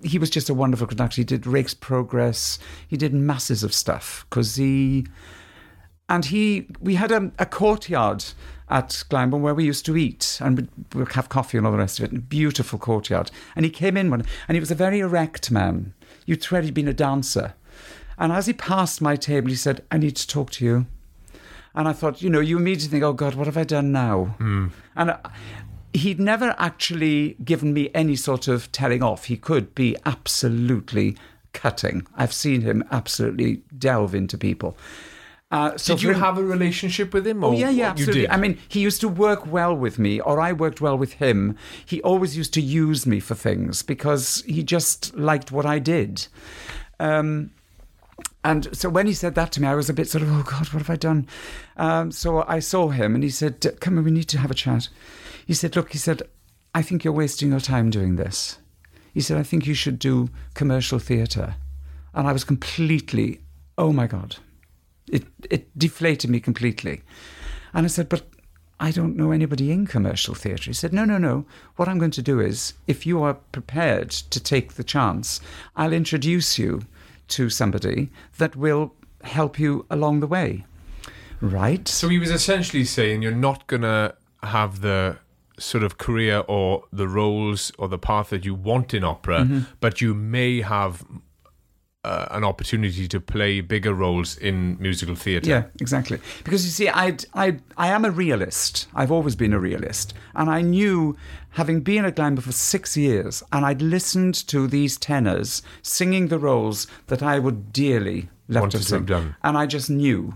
he was just a wonderful conductor. He did Rake's Progress. He did masses of stuff because he and he we had a, a courtyard at Glyndebourne where we used to eat and we'd, we'd have coffee and all the rest of it. A beautiful courtyard. And he came in one, and he was a very erect man. You'd swear he'd been a dancer. And as he passed my table, he said, "I need to talk to you." And I thought, you know, you immediately think, "Oh God, what have I done now?" And uh, he'd never actually given me any sort of telling off. He could be absolutely cutting. I've seen him absolutely delve into people. Uh, so Did you him- have a relationship with him? Or Oh yeah, yeah, you absolutely. did? I mean, he used to work well with me, or I worked well with him. He always used to use me for things because he just liked what I did. Um, and so when he said that to me, I was a bit sort of, oh God, what have I done? Um, so I saw him and he said, come on, we need to have a chat. He said, look, he said, I think you're wasting your time doing this. He said, I think you should do commercial theatre. And I was completely, oh my God. It, it deflated me completely. And I said, but I don't know anybody in commercial theatre. He said, no, no, no. What I'm going to do is, if you are prepared to take the chance, I'll introduce you to somebody that will help you along the way. Right? So he was essentially saying you're not going to have the sort of career or the roles or the path that you want in opera, Mm-hmm. but you may have uh, an opportunity to play bigger roles in musical theatre. Yeah, exactly. Because you see, I, I, I am a realist. I've always been a realist. And I knew, having been at Glyndebourne for six years, and I'd listened to these tenors singing the roles that I would dearly love to sing. done. And I just knew.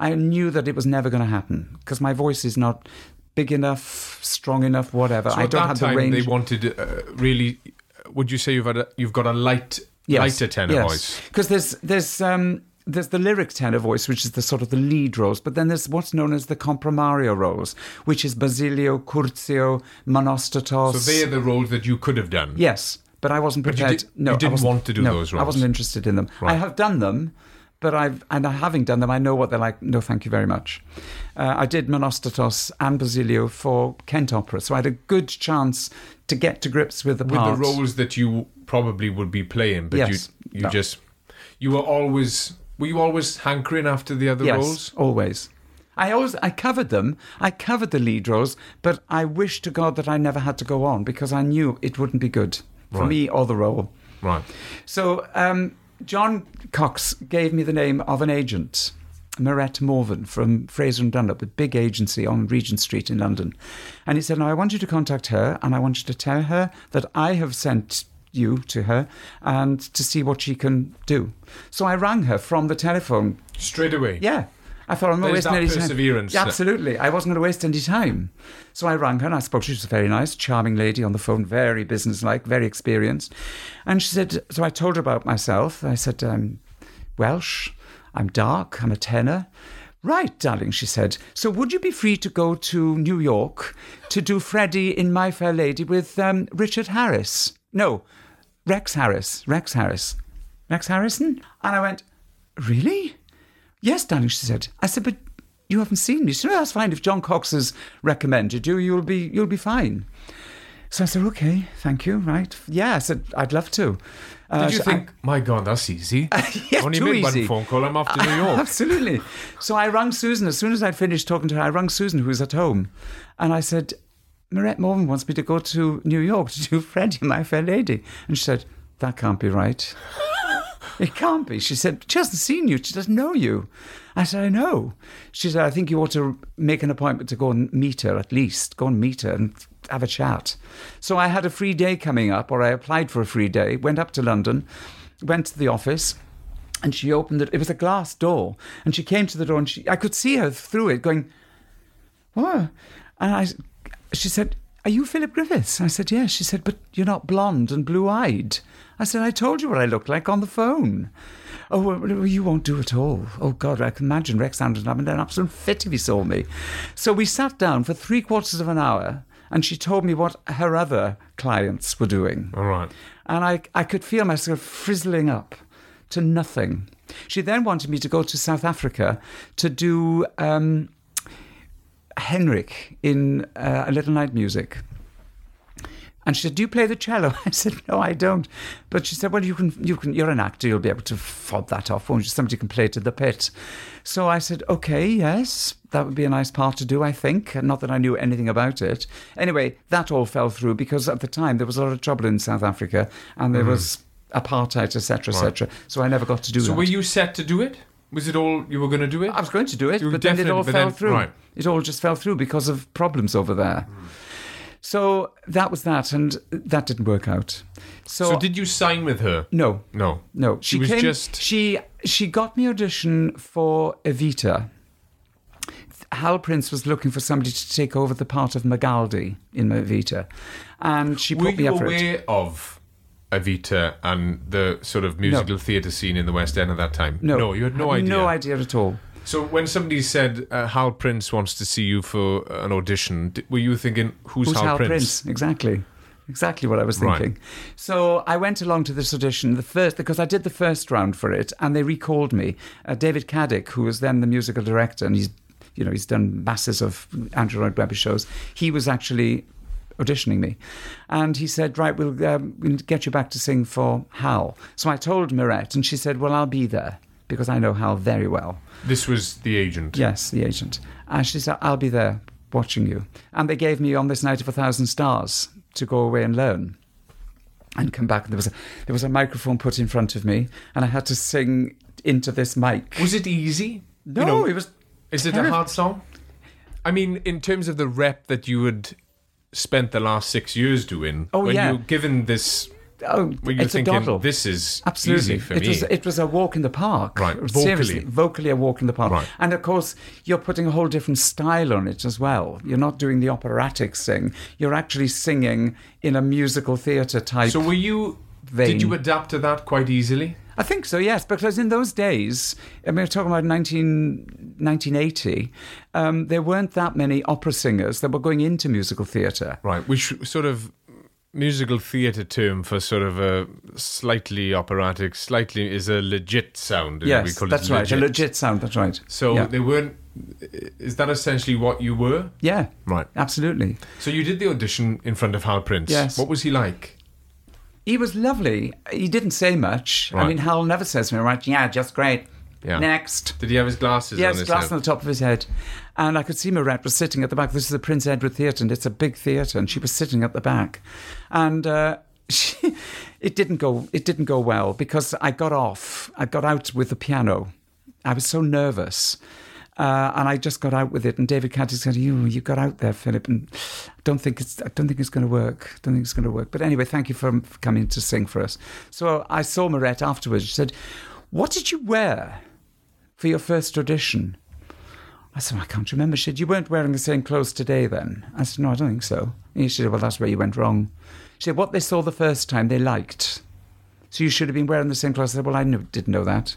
I knew that it was never going to happen because my voice is not big enough, strong enough, whatever. So I don't have the range. they wanted uh, really. Would you say you've had a, you've got a light lighter tenor voice? Because there's there's um there's the lyric tenor voice, which is the sort of the lead roles, but then there's what's known as the comprimario roles, which is Basilio, Curzio, Monostatos. So they are the roles that you could have done. yes, but I wasn't But you prepared. did- no, you I didn't want to do no, those roles. I wasn't interested in them. I have done them, but I've and having done them, I know what they're like. No, thank you very much. Uh, I did Monostatos and Basilio for Kent Opera, so I had a good chance to get to grips with the With parts. the roles that you probably would be playing, but Yes. you you No. just you were always were you always hankering after the other yes, roles? always. I always I covered them. I covered the lead roles, but I wish to God that I never had to go on because I knew it wouldn't be good for Right. me or the role. Right. So um, John Cox gave me the name of an agent, Marette Morvan from Fraser and Dunlop, a big agency on Regent Street in London, and he said, "Now I want you to contact her, and I want you to tell her that I have sent." You to her and to see what she can do. So I rang her from the telephone Straight away. yeah. I thought I'm not There's wasting any time. perseverance. Yeah, absolutely. I wasn't going to waste any time. So I rang her and I spoke. She was a very nice, charming lady on the phone, very businesslike, very experienced. And she said, so I told her about myself. I said, I'm Welsh, I'm dark, I'm a tenor. Right, darling, she said. So would you be free to go to New York to do Freddie in My Fair Lady with um, Richard Harris? No, Rex Harris. Rex Harris. Rex Harrison? And I went, Really? Yes, darling, she said. I said, but you haven't seen me. She said, no, that's fine. If John Cox has recommended you, you'll be you'll be fine. So I said, okay, thank you. Right? Yeah, I said, I'd love to. Uh, Did you so I- think, my God, that's easy? (laughs) Yeah, Only too made easy. one phone call. I'm off to New (laughs) York. Absolutely. So I rang Susan. As soon as I'd finished talking to her, I rang Susan, who was at home. And I said, Marette Morvan wants me to go to New York to do Freddie, My Fair Lady. And she said, that can't be right. (laughs) it can't be. She said, she hasn't seen you. She doesn't know you. I said, I know. She said, I think you ought to make an appointment to go and meet her at least. Go and meet her and have a chat. So I had a free day coming up, or I applied for a free day, went up to London, went to the office, and she opened it. It was a glass door, and she came to the door, and she, I could see her through it, going, "What?" And I, she said, "Are you Philip Griffiths?" I said, "Yes." She said, "But you're not blonde and blue-eyed." I said, "I told you what I looked like on the phone." Oh, well, well, you won't do at all. Oh God, I can imagine Rex Anderson having an absolute fit if he saw me. So we sat down for three quarters of an hour, and she told me what her other clients were doing All right. and I, I could feel myself frizzling up to nothing. She then wanted me to go to South Africa to do um, Henrik in uh, A Little Night Music. And she said, "Do you play the cello?" (laughs) I said, "No, I don't." But she said, "Well, you can, you can. You're an actor. You'll be able to fob that off, won't you? Somebody can play to the pit." So I said, "Okay, yes, that would be a nice part to do. I think. Not that I knew anything about it. Anyway, that all fell through because at the time there was a lot of trouble in South Africa, and there was apartheid, etc., etc. So I never got to do Mm-hmm. So that. were you set to do it? Was it all you were going to do it? I was going to do it, but then it all fell then- through. right. It all just fell through because of problems over there. So that was that, and that didn't work out. So, So did you sign with her? no, No. no. She was came, just- she she got me audition for Evita. Hal Prince was looking for somebody to take over the part of Magaldi in Evita, and she Were put me you up for it. aware of Evita and the sort of musical theatre scene in the West End at that time? No, No, you had no idea. No idea at all. So when somebody said uh, Hal Prince wants to see you for an audition, were you thinking, who's, Who's Hal, Prince? Exactly. Exactly what I was Right. thinking. So I went along to this audition, the first because I did the first round for it, and they recalled me. Uh, David Caddick, who was then the musical director, and he's you know he's done masses of Andrew Lloyd Webber shows. He was actually auditioning me, and he said, "Right, we'll, um, we'll get you back to sing for Hal." So I told Mirette, and she said, "Well, I'll be there because I know Hal very well." This was the agent. Yes, the agent. And she said, I'll be there watching you. And they gave me on this night of a thousand stars to go away and learn and come back. And there was a, there was a microphone put in front of me, and I had to sing into this mic. Was it easy? No, You know, it was. Is it a hard song? I mean, in terms of the rep that you had spent the last six years doing, Oh, when yeah. you're given this, Oh, you it's a thinking, doddle. this is Absolutely. easy for it me? Was, it was a walk in the park. Right, Seriously, vocally. vocally a walk in the park. Right. And of course, you're putting a whole different style on it as well. You're not doing the operatic sing. You're actually singing in a musical theatre type. so were you, vein. did you adapt to that quite easily? I think so, yes, because in those days, I mean, we're talking about 19, 1980, um, there weren't that many opera singers that were going into musical theatre. Right, which sort of musical theatre term for sort of a slightly operatic, slightly is a legit sound. we Yes, call it that's right, a legit sound, that's right. So yeah. they weren't. Is that essentially what you were? yeah, Right. absolutely. So you did the audition in front of Hal Prince. Yes. What was he like? He was lovely. He didn't say much. I mean, Hal never says to me, right, yeah, just great. Yeah. Next. Did he have his glasses Yes, on his glass head? on the top of his head. And I could see Mirette was sitting at the back. This is the Prince Edward Theatre, and it's a big theatre, and she was sitting at the back. And uh, (laughs) she, it didn't go. It didn't go well because I got off. I got out with the piano. I was so nervous. Uh, and I just got out with it, and David Caddy said, "You, you got out there, Philip, and I don't think it's, I don't think it's going to work. I don't think it's going to work." But anyway, thank you for, for coming to sing for us. So I saw Mirette afterwards. She said, "What did you wear for your first audition?" I said, I can't remember. She said, You weren't wearing the same clothes today then? I said, No, I don't think so. And she said, Well, that's where you went wrong. She said, What they saw the first time, they liked. So you should have been wearing the same clothes. I said, Well, I knew, didn't know that.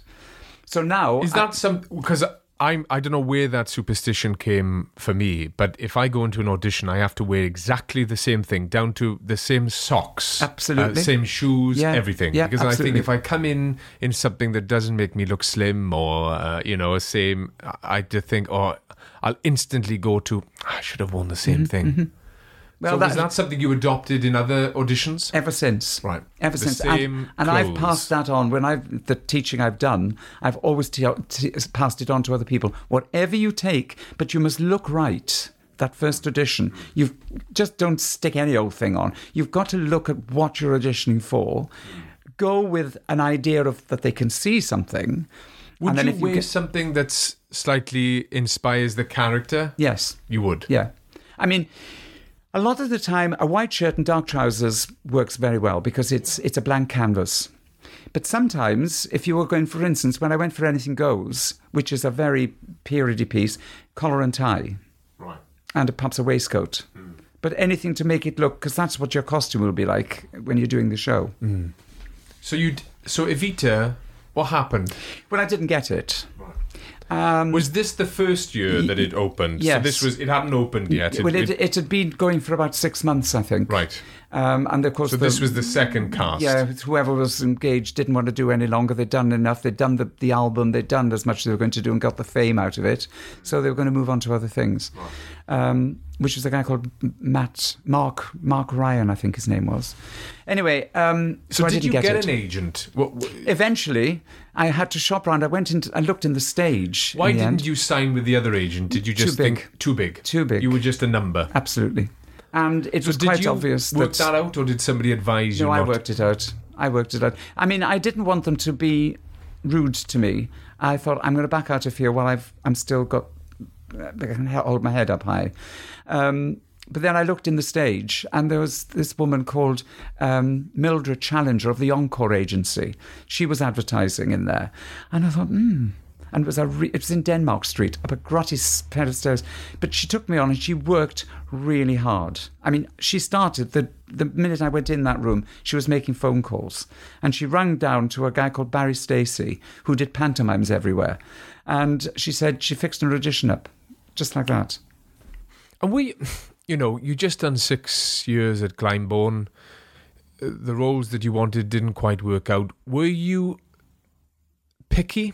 So now. Is I- that some? Because I'm. I don't know where that superstition came for me, but if I go into an audition, I have to wear exactly the same thing, down to the same socks, Absolutely. uh, same shoes, Yeah. everything. Yeah, because I think if I come in in something that doesn't make me look slim or uh, you know same, I- I just think, oh, I'll instantly go to. I should have worn the same thing. Well, so that, was that something you adopted in other auditions? ever since. Right. Ever The since. and and I've passed that on. When I've, the teaching I've done, I've always t- t- passed it on to other people. Whatever you take, but you must look right. That first audition, you just don't stick any old thing on. You've got to look at what you're auditioning for. Go with an idea of that they can see something. Would and then you if you wear get, something that's slightly inspires the character? yes, You would. Yeah. I mean, a lot of the time, a white shirt and dark trousers works very well because it's it's a blank canvas. But sometimes, if you were going, for instance, when I went for Anything Goes, which is a very periody piece, collar and tie, Right. and a, perhaps a waistcoat. Hmm. But anything to make it look, because that's what your costume will be like when you're doing the show. Hmm. So you'd so Evita, what happened? Well, I didn't get it. Um, Was this the first year that it opened? yes. So this was it hadn't opened yet. well, it, it had been going for about six months, I think. right. Um, and of course, So the- this was the second cast. Yeah, whoever was engaged didn't want to do any longer. They'd done enough. They'd done the, the album. They'd done as much as they were going to do and got the fame out of it. So they were going to move on to other things. Um, which was a guy called Matt Mark Mark Ryan, I think his name was. Anyway, um, so, So, did you get, get, it. an agent? What, what- Eventually, I had to shop around. I went into, I looked in the stage. why the didn't end. you sign with the other agent? Did you just big. think too big? Too big. You were just a number. Absolutely, and it So was did quite you obvious work that. that out, or did somebody advise you? no, I worked it out. I worked it out. I mean, I didn't want them to be rude to me. I thought I'm going to back out of here while I've I'm still got I can hold my head up high. Um, but then I looked in the stage, and there was this woman called um, Mildred Challenger of the Encore Agency. She was advertising in there, and I thought, hmm. And it was re- it was in Denmark Street, up a grotty pair of stairs. But she took me on, and she worked really hard. I mean, she started the the minute I went in that room. She was making phone calls, and she rang down to a guy called Barry Stacey, who did pantomimes everywhere. And she said she fixed an audition up, just like that. And we, (sighs) you know, you just done six years at Glyndebourne. Uh, The roles that you wanted didn't quite work out. Were you picky,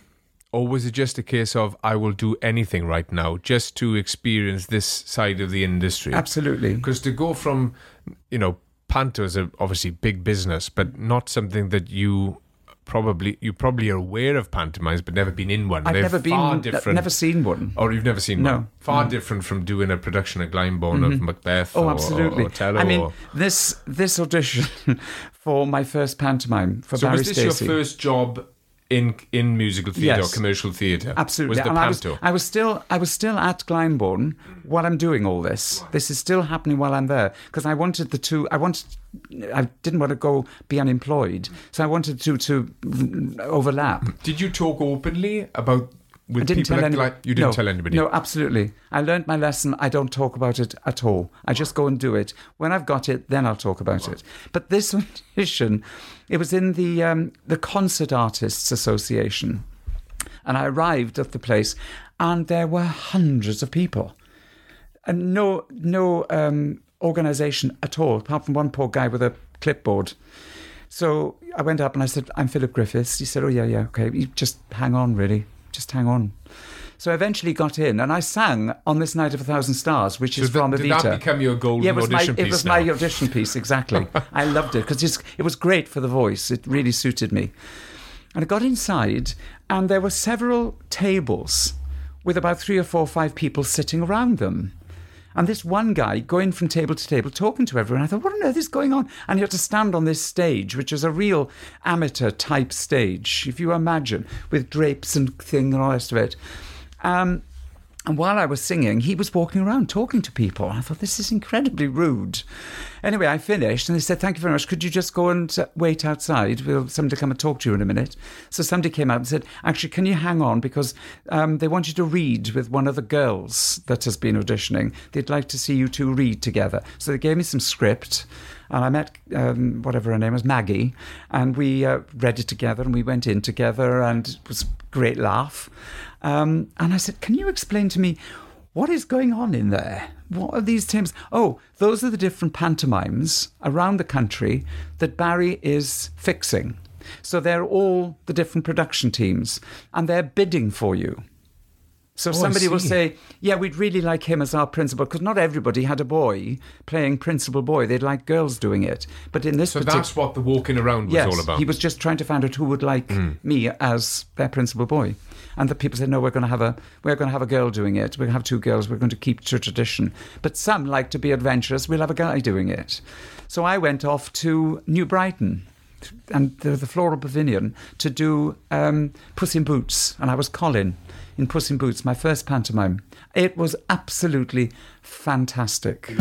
or was it just a case of I will do anything right now just to experience this side of the industry? Absolutely. Because to go from, you know, Panto is a, obviously big business, but not something that you probably you probably are aware of pantomimes, but never been in one. I've They're never far been, different. never seen one. Or you've never seen No, one. Far different from doing a production at Glyndebourne of mm-hmm. Macbeth Oh, or, absolutely. or Othello. I mean, or- this this audition (laughs) for my first pantomime for so Barry was this Stacey. your first job in in musical theatre Yes. or commercial theatre? Absolutely. Was the and I was. I was still I was still at Glyndebourne while I'm doing all this. This is still happening while I'm there because I wanted the two. I wanted. I didn't want to go be unemployed, so I wanted to to overlap. Did you talk openly about with I didn't people tell anybody. Gly- You didn't no, tell anybody. No, absolutely. I learned my lesson. I don't talk about it at all. I just go and do it. When I've got it, then I'll talk about it. But this (laughs) audition, it was in the um, the Concert Artists Association, and I arrived at the place, and there were hundreds of people, and no no um, organisation at all, apart from one poor guy with a clipboard. So I went up and I said, I'm Philip Griffiths. He said, Oh, yeah, yeah, okay. You just hang on, really. Just hang on. So I eventually got in and I sang on This Night of a Thousand Stars, which So is from did Evita. that become your golden yeah, it was my, audition It piece was now? my audition piece, exactly. (laughs) I loved it because it was great for the voice. It really suited me. And I got inside and there were several tables with about three or four or five people sitting around them. And this one guy going from table to table talking to everyone. I thought, what on earth is going on? And he had to stand on this stage, which was a real amateur type stage, if you imagine, with drapes and thing and all the rest of it. Um, and while I was singing, he was walking around talking to people. I thought, this is incredibly rude. Anyway, I finished and they said, Thank you very much. Could you just go and uh, wait outside? Will somebody come and talk to you in a minute? So somebody came out and said, Actually, can you hang on? Because um, they want you to read with one of the girls that has been auditioning. They'd like to see you two read together. So they gave me some script. And I met um, whatever her name was, Maggie, and we uh, read it together and we went in together and it was great laugh. Um, and I said, Can you explain to me what is going on in there? What are these teams? Oh, those are the different pantomimes around the country that Barry is fixing. So they're all the different production teams and they're bidding for you. So Oh, somebody will say, Yeah, we'd really like him as our principal because not everybody had a boy playing principal boy. They'd like girls doing it. But in this So particular. that's what the walking around was Yes, all about. He was just trying to find out who would like me as their principal boy. And the people said, "No, we're going to have a we're going to have a girl doing it. We're going to have two girls. We're going to keep to tradition." But some like to be adventurous. We'll have a guy doing it. So I went off to New Brighton and the, the Floral Pavilion to do um, Puss in Boots, and I was Colin in Puss in Boots, my first pantomime. It was absolutely fantastic.